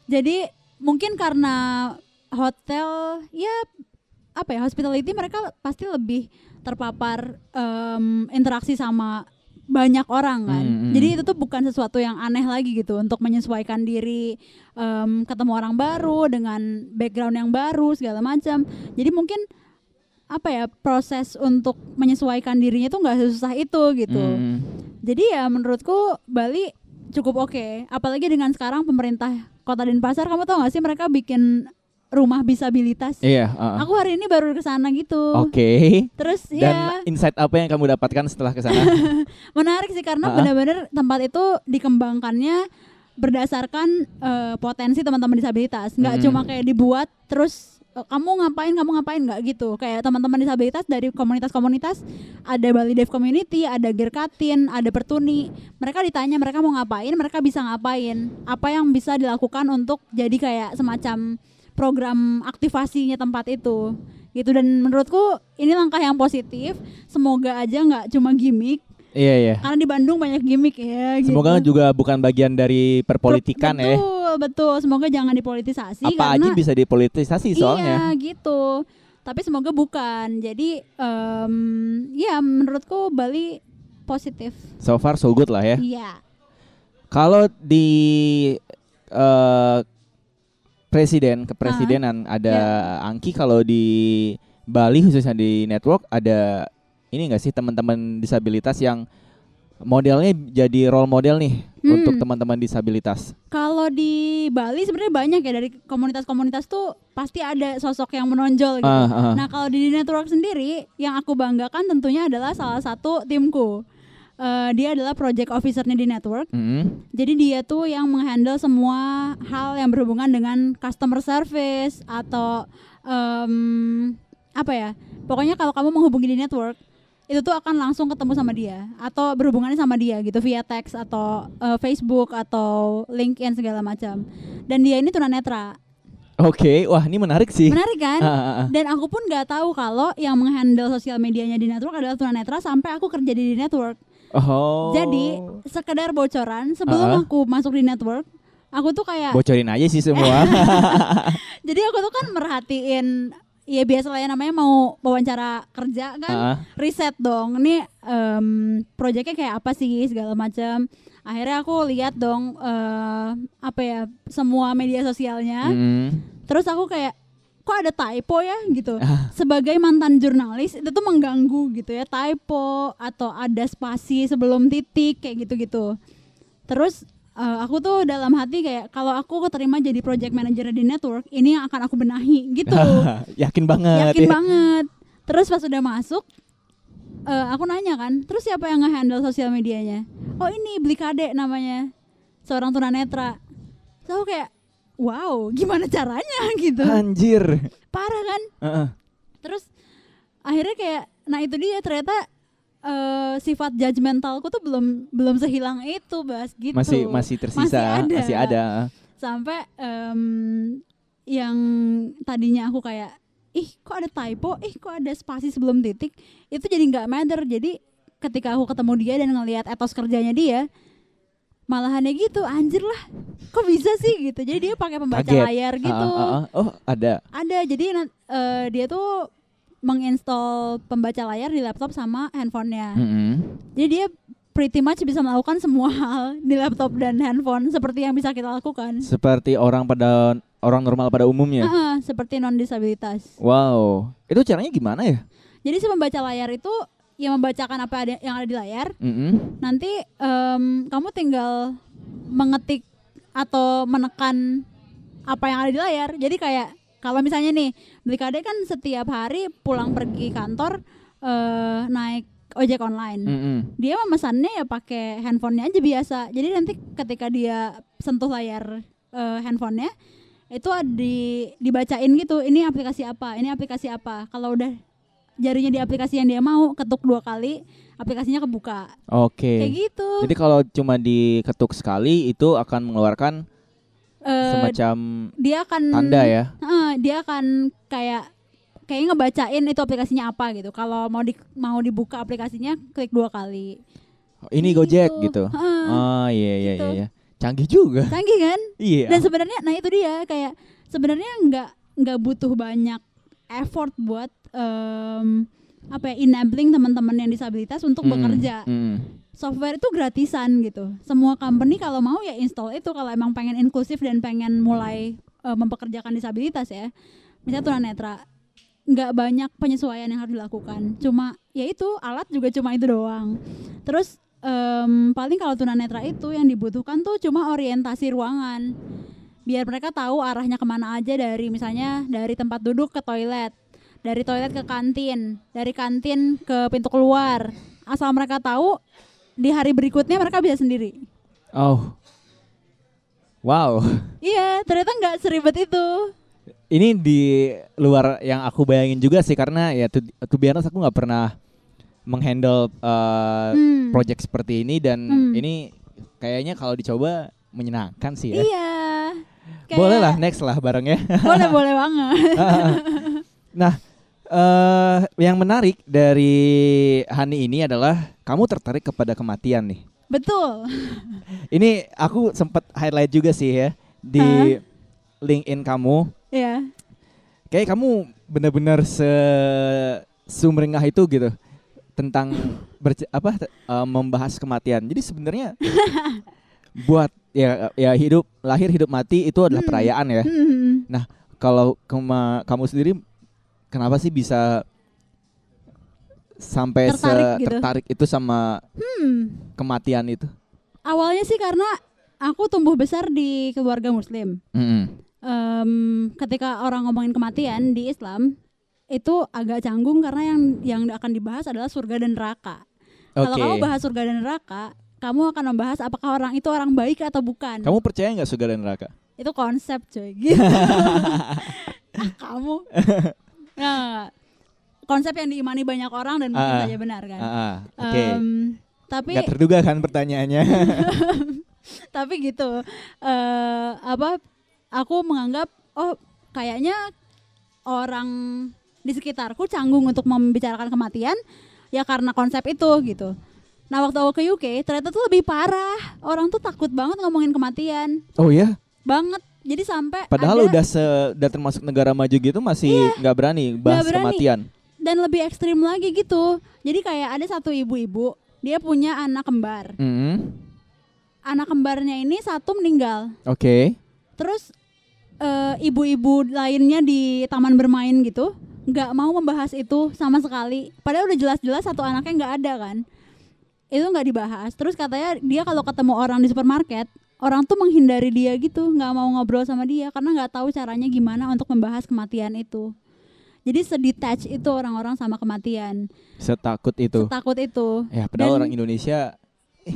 Jadi mungkin karena hotel ya apa ya hospitality mereka pasti lebih terpapar em, interaksi sama banyak orang kan. Hmm, hmm. Jadi itu tuh bukan sesuatu yang aneh lagi gitu untuk menyesuaikan diri em, ketemu orang baru dengan background yang baru segala macam. Jadi mungkin apa ya proses untuk menyesuaikan dirinya tuh nggak sesusah itu gitu. Mm. Jadi ya menurutku Bali cukup oke. Apalagi dengan sekarang pemerintah Kota Denpasar, kamu tau gak sih mereka bikin rumah disabilitas? Iya. uh-uh. Aku hari ini baru ke sana gitu. Oke. Terus Dan ya insight apa yang kamu dapatkan setelah ke sana? menarik sih karena Ah. benar-benar tempat itu dikembangkannya berdasarkan eh, potensi teman-teman disabilitas. Nggak Hmm. cuma kayak dibuat terus kamu ngapain kamu ngapain nggak gitu. Kayak teman-teman disabilitas dari komunitas-komunitas ada Bali Deaf Community, ada Gerkatin, ada Pertuni. Mereka ditanya mereka mau ngapain, mereka bisa ngapain. Apa yang bisa dilakukan untuk jadi kayak semacam program aktivasinya tempat itu gitu dan menurutku ini langkah yang positif semoga aja nggak cuma gimmick iya iya. karena di Bandung banyak gimmick ya gitu. Semoga juga bukan bagian dari perpolitikan ya. Betul betul. Semoga jangan dipolitisasi Apa karena aja bisa dipolitisasi soalnya. iya gitu. Tapi semoga bukan. Jadi em, ya menurutku Bali positif. So far so good lah ya. iya. Kalau di eh, presiden kepresidenan ada Angki kalau di Bali khususnya di network ada ini enggak sih teman-teman disabilitas yang modelnya jadi role model nih Hmm. untuk teman-teman disabilitas. kalau di Bali sebenarnya banyak ya dari komunitas-komunitas tuh pasti ada sosok yang menonjol gitu Ah, ah. Nah kalau di network sendiri yang aku banggakan tentunya adalah salah satu timku. Eh, dia adalah project officernya di network. Mm. Jadi dia tuh yang menghandle semua hal yang berhubungan dengan customer service atau em, apa ya? Pokoknya kalau kamu menghubungi di network itu tuh akan langsung ketemu sama dia atau berhubungannya sama dia gitu via teks atau eh, Facebook atau LinkedIn segala macam. Dan dia ini tunanetra. Oke, wah ini menarik sih. Menarik kan? Ah, ah, ah. Dan aku pun nggak tahu kalau yang menghandle sosial medianya di network adalah tunanetra sampai aku kerja di network. Oh. Jadi sekedar bocoran sebelum Ah. aku masuk di network, aku tuh kayak bocorin aja sih semua. jadi aku tuh kan merhatiin ya biasa lah ya namanya mau wawancara kerja kan Ah, ah. riset dong ini em, proyeknya kayak apa sih segala macam akhirnya aku lihat dong eh, apa ya semua media sosialnya Mm. terus aku kayak kok ada typo ya gitu Ah. sebagai mantan jurnalis itu tuh mengganggu gitu ya typo atau ada spasi sebelum titik kayak gitu-gitu terus eh, aku tuh dalam hati kayak kalau aku keterima jadi project manager di network ini yang akan aku benahi gitu Yakin banget. yakin ya. banget terus pas udah masuk eh, aku nanya kan terus siapa yang nge-handle sosial medianya oh ini beli kade namanya seorang tunanetra so aku kayak wow gimana caranya gitu Anjir. parah kan Heeh. terus akhirnya kayak nah itu dia ternyata eh, sifat judgmentalku tuh belum belum sehilang itu bahas gitu Masih masih tersisa, Masih ada. masih ada. sampai em, yang tadinya aku kayak ih kok ada typo ih kok ada spasi sebelum titik itu jadi nggak matter jadi ketika aku ketemu dia dan ngelihat etos kerjanya dia malahannya gitu anjir lah kok bisa sih gitu jadi dia pakai pembaca Kaget. layar gitu Ah, ah, ah. Oh, ada. ada jadi eh, dia tuh menginstall pembaca layar di laptop sama handphonenya Mm-mm. jadi dia pretty much bisa melakukan semua hal di laptop dan handphone seperti yang bisa kita lakukan Seperti orang pada orang normal pada umumnya. Ah, seperti non disabilitas. Wow. Itu caranya gimana ya? Jadi si pembaca layar itu yang membacakan apa ada yang ada di layar. Mm-mm. Nanti em, kamu tinggal mengetik atau menekan apa yang ada di layar. Jadi kayak kalau misalnya nih beli kade kan setiap hari pulang pergi kantor eh, naik ojek online. Mm-mm. Dia memesannya ya pakai handphonenya aja biasa. Jadi nanti ketika dia sentuh layar eh, handphonenya itu di dibacain gitu. Ini aplikasi apa? Ini aplikasi apa? Kalau udah jarinya di aplikasi yang dia mau ketuk dua kali, aplikasinya kebuka. Oke. Kayak gitu. Jadi kalau cuma diketuk sekali itu akan mengeluarkan Eh, semacam dia akan tanda ya. Heeh, dia akan kayak kayak ngebacain itu aplikasinya apa gitu. Kalau mau di mau dibuka aplikasinya klik dua kali. Ini Gitu. Gojek gitu. Heeh. Oh iya iya Gitu. iya. iya. Canggih juga. Canggih kan? Iya. Dan sebenarnya nah itu dia kayak sebenarnya nggak nggak butuh banyak effort buat em, apa ya enabling teman-teman yang disabilitas untuk Mm, bekerja. mm. Software itu gratisan gitu. Semua company kalau mau ya install itu kalau emang pengen inklusif dan pengen mulai eh, mempekerjakan disabilitas ya. Misalnya tunanetra nggak banyak penyesuaian yang harus dilakukan. Cuma ya itu alat juga cuma itu doang. Terus em, paling kalau tunanetra itu yang dibutuhkan tuh cuma orientasi ruangan biar mereka tahu arahnya ke mana aja dari misalnya dari tempat duduk ke toilet dari toilet ke kantin dari kantin ke pintu keluar asal mereka tahu di hari berikutnya mereka bisa sendiri Oh. Wow. iya ternyata nggak seribet itu Ini di luar yang aku bayangin juga sih karena ya to, to be honest aku nggak pernah menghandle uh, Hmm. project seperti ini dan Hmm. ini kayaknya kalau dicoba menyenangkan sih ya. iya Kayak- Boleh lah next lah barengnya. boleh boleh banget nah, eh yang menarik dari Hani ini adalah kamu tertarik kepada kematian nih. betul Ini aku sempat highlight juga sih ya di LinkedIn kamu. ya Kayak kamu benar-benar se sumringah itu gitu tentang berce- apa eh, membahas kematian. Jadi sebenarnya buat ya ya hidup lahir hidup mati itu adalah Hmm. perayaan ya. Hmm. Kalau kema- kamu sendiri kenapa sih bisa sampai se- Tertarik gitu. tertarik itu sama Hmm. kematian itu? awalnya sih karena aku tumbuh besar di keluarga muslim Mm-mm. Em, ketika orang ngomongin kematian di Islam itu agak canggung karena yang yang akan dibahas adalah surga dan neraka. Kalau Oke. kamu bahas surga dan neraka, kamu akan membahas apakah orang itu orang baik atau bukan. Kamu percaya nggak surga dan neraka? Itu konsep cuy. Gitu. Ah, kamu. Nah, konsep yang diimani banyak orang dan mungkin saja benar kan. Ah, ah, Oke. Em, tapi Nggak terduga kan pertanyaannya? tapi gitu eh apa aku menganggap oh kayaknya orang di sekitarku canggung untuk membicarakan kematian ya karena konsep itu gitu nah waktu aku ke UK ternyata tuh lebih parah orang tuh takut banget ngomongin kematian oh ya. banget jadi sampai Padahal ada- udah se udah termasuk negara maju gitu masih nggak berani bahas Iya. berani. kematian. dan lebih ekstrim lagi gitu jadi kayak ada satu ibu-ibu dia punya anak kembar Mm, anak kembarnya ini satu meninggal Oke. Terus eh, ibu-ibu lainnya di taman bermain gitu nggak mau membahas itu sama sekali. Padahal udah jelas-jelas satu anaknya nggak ada kan. Itu nggak dibahas. Terus katanya dia kalau ketemu orang di supermarket orang tuh menghindari dia gitu nggak mau ngobrol sama dia karena nggak tahu caranya gimana untuk membahas kematian itu jadi sedetach itu orang-orang sama kematian Setakut itu. takut itu Ya, padahal Dan- orang Indonesia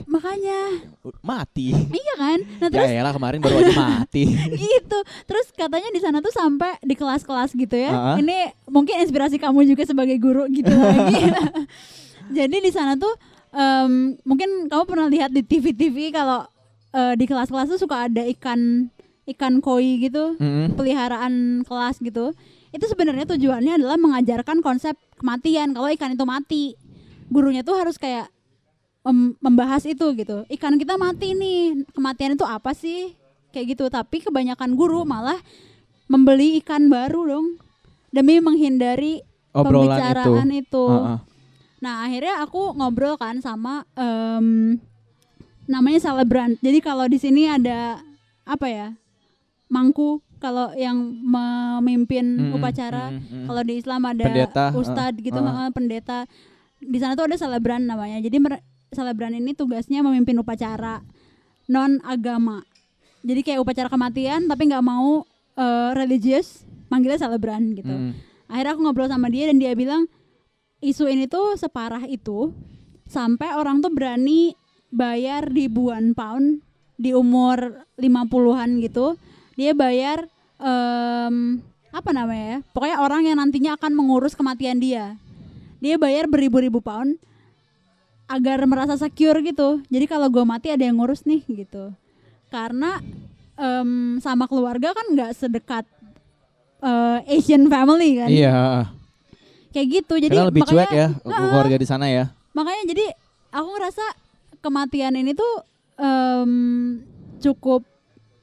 makanya uh, mati. iya kan nah terus ya elah kemarin baru aja mati. gitu terus katanya di sana tuh sampai di kelas-kelas gitu ya Ah. ini mungkin inspirasi kamu juga sebagai guru gitu lagi jadi di sana tuh em, mungkin kamu pernah lihat di TV-TV kalau eh, di kelas-kelas tuh suka ada ikan ikan koi gitu Mm-mm. peliharaan kelas gitu itu sebenarnya tujuannya adalah mengajarkan konsep kematian kalau ikan itu mati gurunya tuh harus kayak mem- membahas itu gitu ikan kita mati nih kematian itu apa sih kayak gitu tapi kebanyakan guru malah membeli ikan baru dong demi menghindari Obrolan itu. pembicaraan itu, Heeh. nah akhirnya aku ngobrol kan sama em, namanya selebran jadi kalau di sini ada apa ya mangku. Kalau yang memimpin Mm-mm, upacara mm-mm, mm. kalau di Islam ada Pendeta, ustadz uh, gitu uh. pendeta. Di sana tuh ada selebran namanya. Jadi selebran ini tugasnya memimpin upacara non agama jadi kayak upacara kematian tapi nggak mau eh, religius manggilnya selebran gitu. Mm. akhirnya aku ngobrol sama dia dan dia bilang isu ini tuh separah itu sampai orang tuh berani bayar ribuan pound di umur 50-an gitu. Dia bayar em, apa namanya ya pokoknya orang yang nantinya akan mengurus kematian dia. Dia bayar beribu-ribu pound agar merasa secure gitu. Jadi kalau gue mati ada yang ngurus nih gitu. Karena em, sama keluarga kan nggak sedekat eh, Asian family kan. Iya. kayak gitu. Jadi Karena lebih makanya cuek ya keluarga di sana ya. makanya jadi aku ngerasa kematian ini tuh em, cukup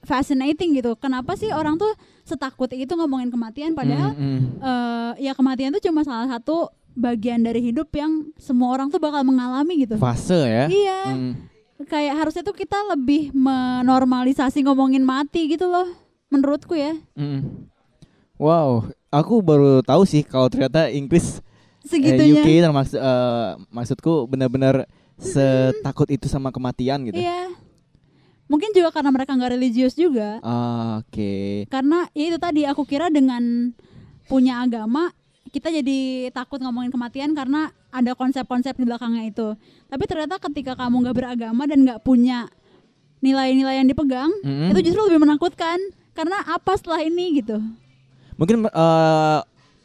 fascinating gitu kenapa sih orang tuh setakut itu ngomongin kematian padahal Mm, mm. eh, ya kematian tuh cuma salah satu bagian dari hidup yang semua orang tuh bakal mengalami gitu fase ya. iya Mm. kayak harusnya tuh kita lebih menormalisasi ngomongin mati gitu loh menurutku ya Mm. Wow, aku baru tahu sih kalau ternyata Inggris eh, segitunya UK termaksud eh, maksudku benar-benar setakut itu sama kematian gitu. iya mungkin juga karena mereka nggak religius juga Ah, Oke. karena ya itu tadi aku kira dengan punya agama kita jadi takut ngomongin kematian karena ada konsep-konsep di belakangnya itu tapi ternyata ketika kamu nggak beragama dan nggak punya nilai-nilai yang dipegang Mm-mm. itu justru lebih menakutkan karena apa setelah ini gitu Mungkin eh,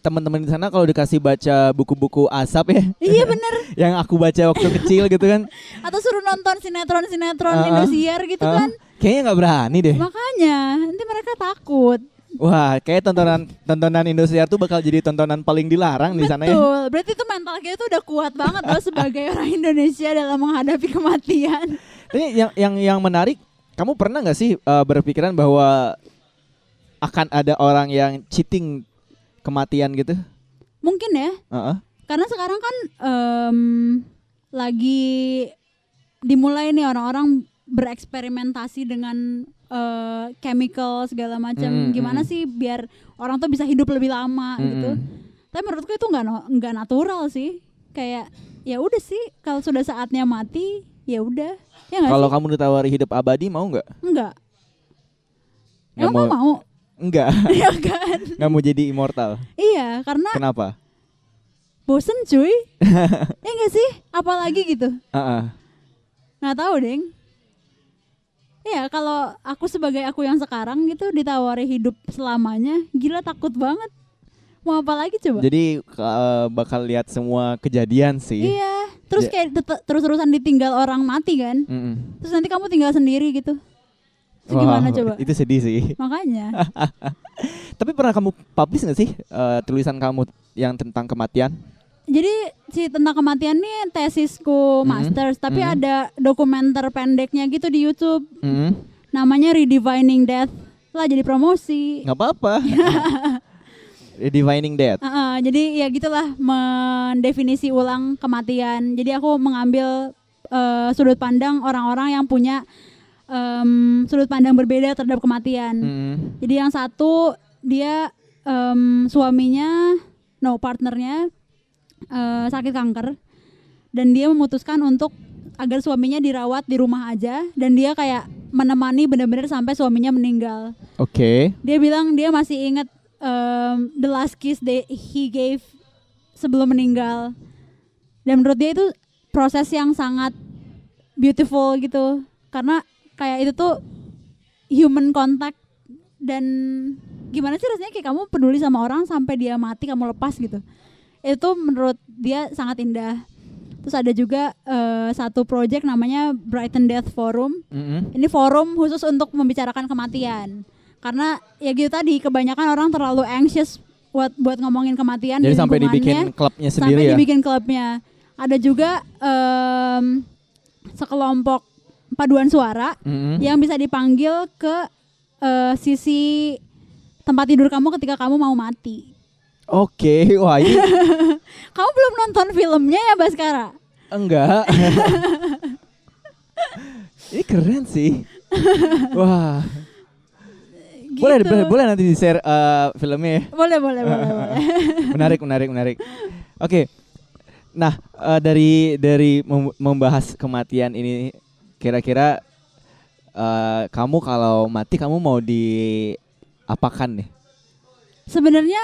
teman-teman di sana kalau dikasih baca buku-buku asap ya, iya bener. Yang aku baca waktu kecil gitu kan, atau suruh nonton sinetron-sinetron ah. Indosiar gitu ah, kan. Kayaknya nggak berani deh. makanya nanti mereka takut. Wah, kayak tontonan tontonan Indosiar tuh bakal jadi tontonan paling dilarang di sana ya. betul. Berarti itu mental kita tuh udah kuat banget loh sebagai orang Indonesia dalam menghadapi kematian. Ini yang yang yang menarik, kamu pernah nggak sih eh, berpikiran bahwa akan ada orang yang cheating kematian gitu? mungkin ya Heeh. karena sekarang kan em, lagi dimulai nih orang-orang bereksperimentasi dengan eh, chemical segala macam Mm, gimana mm. sih biar orang tuh bisa hidup lebih lama gitu Mm-mm. tapi menurutku itu nggak nggak natural sih kayak ya udah sih kalau sudah saatnya mati ya udah ya Kalau kamu ditawari hidup abadi mau nggak? enggak Nggak emang mau mau Enggak, ya kan nggak mau jadi immortal. iya karena Kenapa? bosen cuy ya nggak sih apalagi gitu Heeh. nggak tahu deng ya kalau aku sebagai aku yang sekarang gitu ditawari hidup selamanya gila takut banget mau apa lagi coba Jadi eh, bakal lihat semua kejadian sih. iya terus Ya. kayak terus-terusan ditinggal orang mati kan Mm-mm. terus nanti kamu tinggal sendiri gitu Itu Wow, gimana coba Itu sedih sih. makanya Tapi pernah kamu publish nggak sih eh, tulisan kamu yang tentang kematian? jadi si tentang kematian nih tesisku Mhm. masters tapi Mhm. ada dokumenter pendeknya gitu di YouTube Mm. namanya Redefining Death lah jadi promosi Nggak apa-apa. Defining Death. Heeh, jadi ya gitulah mendefinisi ulang kematian. Jadi aku mengambil eh, sudut pandang orang-orang yang punya em, sudut pandang berbeda terhadap kematian. Mm. Jadi yang satu dia em, suaminya, no partnernya eh, sakit kanker dan dia memutuskan untuk agar suaminya dirawat di rumah aja dan dia kayak menemani benar-benar sampai suaminya meninggal. Oke. Dia bilang dia masih ingat um, the last kiss that he gave sebelum meninggal. Dan menurut dia itu proses yang sangat beautiful gitu. Karena kayak itu tuh human contact dan gimana sih rasanya kayak kamu peduli sama orang sampai dia mati kamu lepas gitu. Itu menurut dia sangat indah. Terus ada juga eh, satu project namanya Brighton Death Forum. Mm-mm. Ini forum khusus untuk membicarakan kematian. Karena ya gitu tadi kebanyakan orang terlalu anxious buat buat ngomongin kematian Jadi di sampai dibikin klubnya sendiri sampai ya. dibikin klubnya. Ada juga em, sekelompok paduan suara Mm-mm. yang bisa dipanggil ke eh, sisi tempat tidur kamu ketika kamu mau mati. Oke, wah ini Kamu belum nonton filmnya ya Baskara? enggak. ini keren sih. Wah, boleh Gitu. boleh boleh nanti di share eh, filmnya ya. Boleh, boleh, boleh, boleh. menarik menarik menarik oke nah eh, dari dari mem- membahas kematian ini kira-kira eh, kamu kalau mati kamu mau diapakan nih Sebenarnya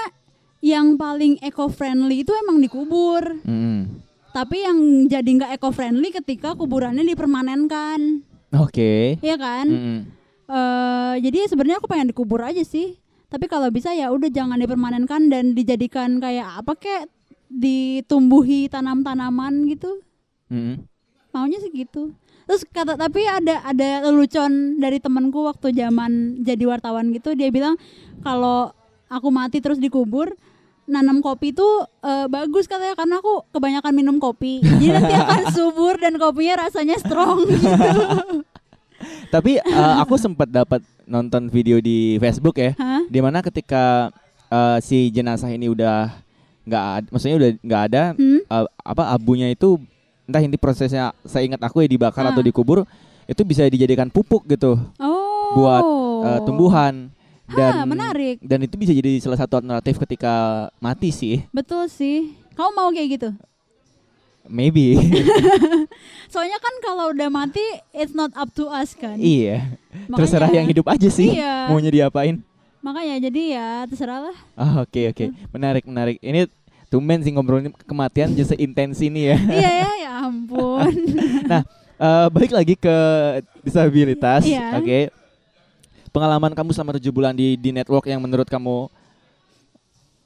yang paling eco friendly itu emang dikubur. Hmm. Tapi yang jadi nggak eco friendly ketika kuburannya dipermanenkan, oke ya kan? Mm-mm. Eh, jadi sebenarnya aku pengen dikubur aja sih. Tapi kalau bisa ya udah jangan dipermanenkan dan dijadikan kayak apa kek ditumbuhi tanam-tanaman gitu. Mm-mm. Maunya sih gitu. Terus kata tapi ada ada lelucon dari temanku waktu zaman jadi wartawan gitu dia bilang kalau aku mati terus dikubur nanam kopi itu eh, bagus katanya karena aku kebanyakan minum kopi. Jadi nanti akan subur dan kopinya rasanya strong gitu. tapi eh, aku sempat dapat nonton video di Facebook ya Hah? di mana ketika eh, si jenazah ini udah nggak maksudnya udah nggak ada Hmm? eh, apa abunya itu entah ini prosesnya saya ingat aku ya dibakar Ah. atau dikubur itu bisa dijadikan pupuk gitu Oh. buat eh, tumbuhan dan Hah, menarik. dan itu bisa jadi salah satu alternatif ketika mati sih Betul sih. Kamu mau kayak gitu? maybe Soalnya kan kalau udah mati it's not up to us kan. iya Makanya- terserah yang hidup aja sih Iya. maunya diapain Makanya jadi ya terserah lah. Ah, oke oke menarik menarik ini tumben sih ngobrolin kematian jadi intens ini ya iya ya, ya ampun. nah eh, balik lagi ke disabilitas Iya. oke pengalaman kamu selama tujuh bulan di di network yang menurut kamu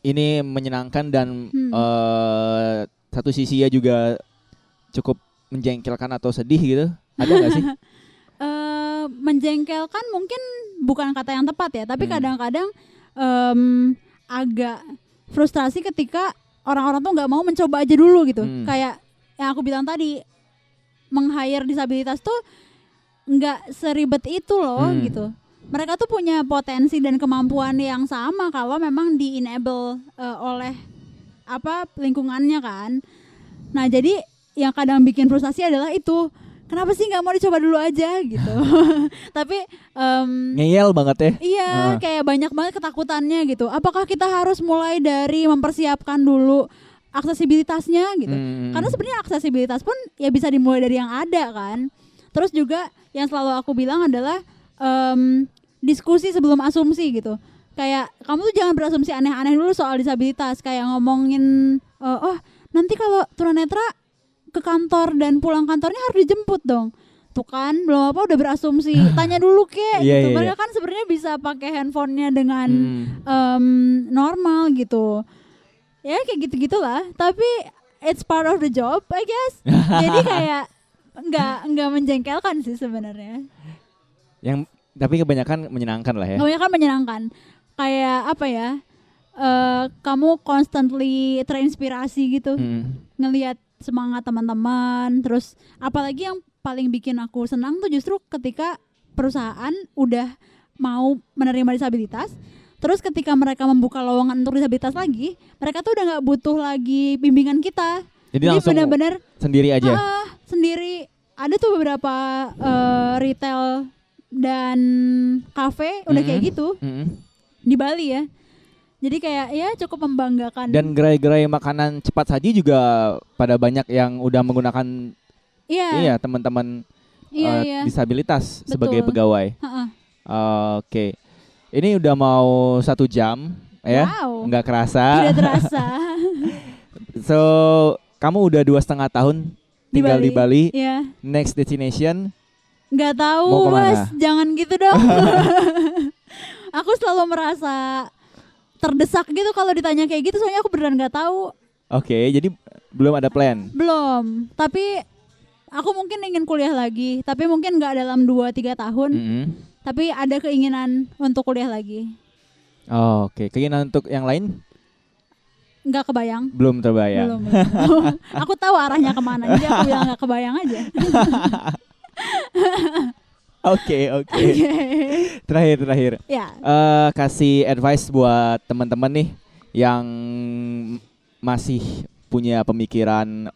ini menyenangkan dan Hmm. eh, satu sisi ya juga cukup menjengkelkan atau sedih gitu ada nggak sih Eh, menjengkelkan mungkin bukan kata yang tepat ya, tapi Hmm. kadang-kadang em, agak frustrasi ketika orang-orang tuh nggak mau mencoba aja dulu gitu. Hmm. Kayak yang aku bilang tadi, meng-hire disabilitas tuh nggak seribet itu loh Hmm. gitu. Mereka tuh punya potensi dan kemampuan yang sama kalau memang di enable eh, oleh apa lingkungannya kan. Nah jadi yang kadang bikin frustasi adalah itu kenapa sih nggak mau dicoba dulu aja gitu. Tapi em, ngeyel banget ya iya Ah. kayak banyak banget ketakutannya gitu. Apakah kita harus mulai dari mempersiapkan dulu aksesibilitasnya gitu? Hmm. Karena sebenarnya aksesibilitas pun ya bisa dimulai dari yang ada kan. Terus juga yang selalu aku bilang adalah em, diskusi sebelum asumsi gitu. Kayak kamu tuh jangan berasumsi aneh-aneh dulu soal disabilitas. Kayak ngomongin eh, oh nanti kalau tunanetra ke kantor dan pulang kantornya harus dijemput dong. Tuh kan belum apa udah berasumsi. Tanya dulu kek Iya, gitu. iya, Mereka iya. kan sebenarnya bisa pakai handphonenya dengan Hmm. em, normal gitu ya kayak gitu gitulah tapi it's part of the job I guess jadi kayak nggak nggak menjengkelkan sih sebenarnya yang tapi kebanyakan menyenangkan lah ya Namanya kan menyenangkan kayak apa ya eh kamu constantly terinspirasi gitu Hmm. ngelihat semangat teman-teman. Terus apalagi yang paling bikin aku senang tuh justru ketika perusahaan udah mau menerima disabilitas. Terus ketika mereka membuka lowongan untuk disabilitas lagi mereka tuh udah nggak butuh lagi bimbingan kita. Jadi, benar-benar sendiri aja? Ah, sendiri. Ada tuh beberapa eh, retail dan kafe udah kayak Mm-mm. gitu. Mm-mm. di Bali ya jadi kayak ya cukup membanggakan Dan gerai-gerai makanan cepat saji juga pada banyak yang udah menggunakan Iya. iya teman-teman Iya, eh, iya. disabilitas sebagai Betul. pegawai. Heeh. Oke, ini udah mau satu jam ya, Wow. nggak kerasa. Tidak terasa. So kamu udah dua setengah tahun tinggal di Bali. Iya. Next destination Nggak tahu? Mas. Jangan gitu dong. aku selalu merasa terdesak gitu kalau ditanya kayak gitu soalnya aku beneran nggak tahu. Oke, jadi belum ada plan. Belum. Tapi aku mungkin ingin kuliah lagi, tapi mungkin nggak dalam 2 3 tahun, Mm-mm. tapi ada keinginan untuk kuliah lagi. Oh, Oke, keinginan untuk yang lain Nggak kebayang. belum terbayang. Belum. belum. aku tahu arahnya ke mana, jadi aku bilang nggak kebayang aja. Oke, oke. Terakhir, terakhir. ya. Eh kasih advice buat teman-teman nih yang masih punya pemikiran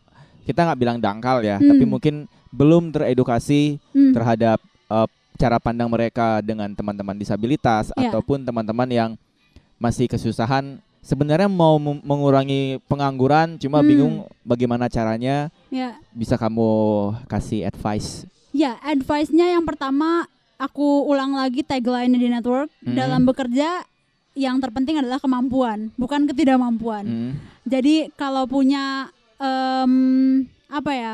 kita nggak bilang dangkal ya, Hmm. tapi mungkin belum teredukasi Hmm. terhadap eh, cara pandang mereka dengan teman-teman disabilitas Ya. ataupun teman-teman yang masih kesusahan sebenarnya mau mengurangi pengangguran cuma Hmm. bingung bagaimana caranya Ya. bisa kamu kasih advice Ya, advice-nya yang pertama aku ulang lagi tagline di network Hmm. dalam bekerja yang terpenting adalah kemampuan, bukan ketidakmampuan. Hmm. Jadi kalau punya em, apa ya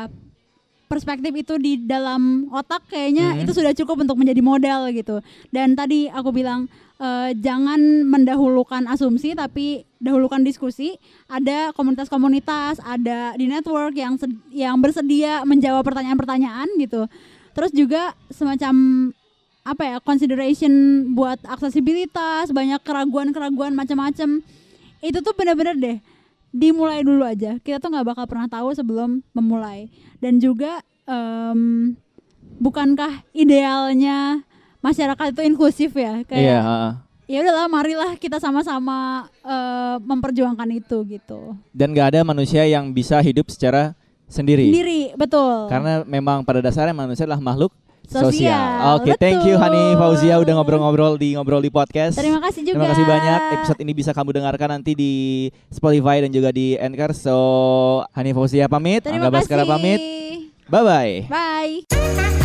perspektif itu di dalam otak kayaknya Hmm. itu sudah cukup untuk menjadi modal gitu. Dan tadi aku bilang eh, jangan mendahulukan asumsi tapi dahulukan diskusi. Ada komunitas-komunitas, ada di network yang yang bersedia menjawab pertanyaan-pertanyaan gitu. Terus juga semacam apa ya consideration buat aksesibilitas, banyak keraguan-keraguan macam-macam. Itu tuh bener-bener deh dimulai dulu aja. Kita tuh nggak bakal pernah tahu sebelum memulai. Dan juga em, bukankah idealnya masyarakat itu inklusif ya? Iya, Kayak heeh. ya udahlah, marilah kita sama-sama eh, memperjuangkan itu gitu. dan nggak ada manusia yang bisa hidup secara sendiri. Sendiri, betul. Karena memang pada dasarnya manusia adalah makhluk sosial. Sosial, Oke, thank you. Hani Fauzia udah ngobrol-ngobrol di ngobrol di podcast. Terima kasih juga. Terima kasih banyak. Episode ini bisa kamu dengarkan nanti di Spotify dan juga di Anchor. So, Hani Fauzia pamit, Terima Angga Baskara pamit. Bye bye. Bye.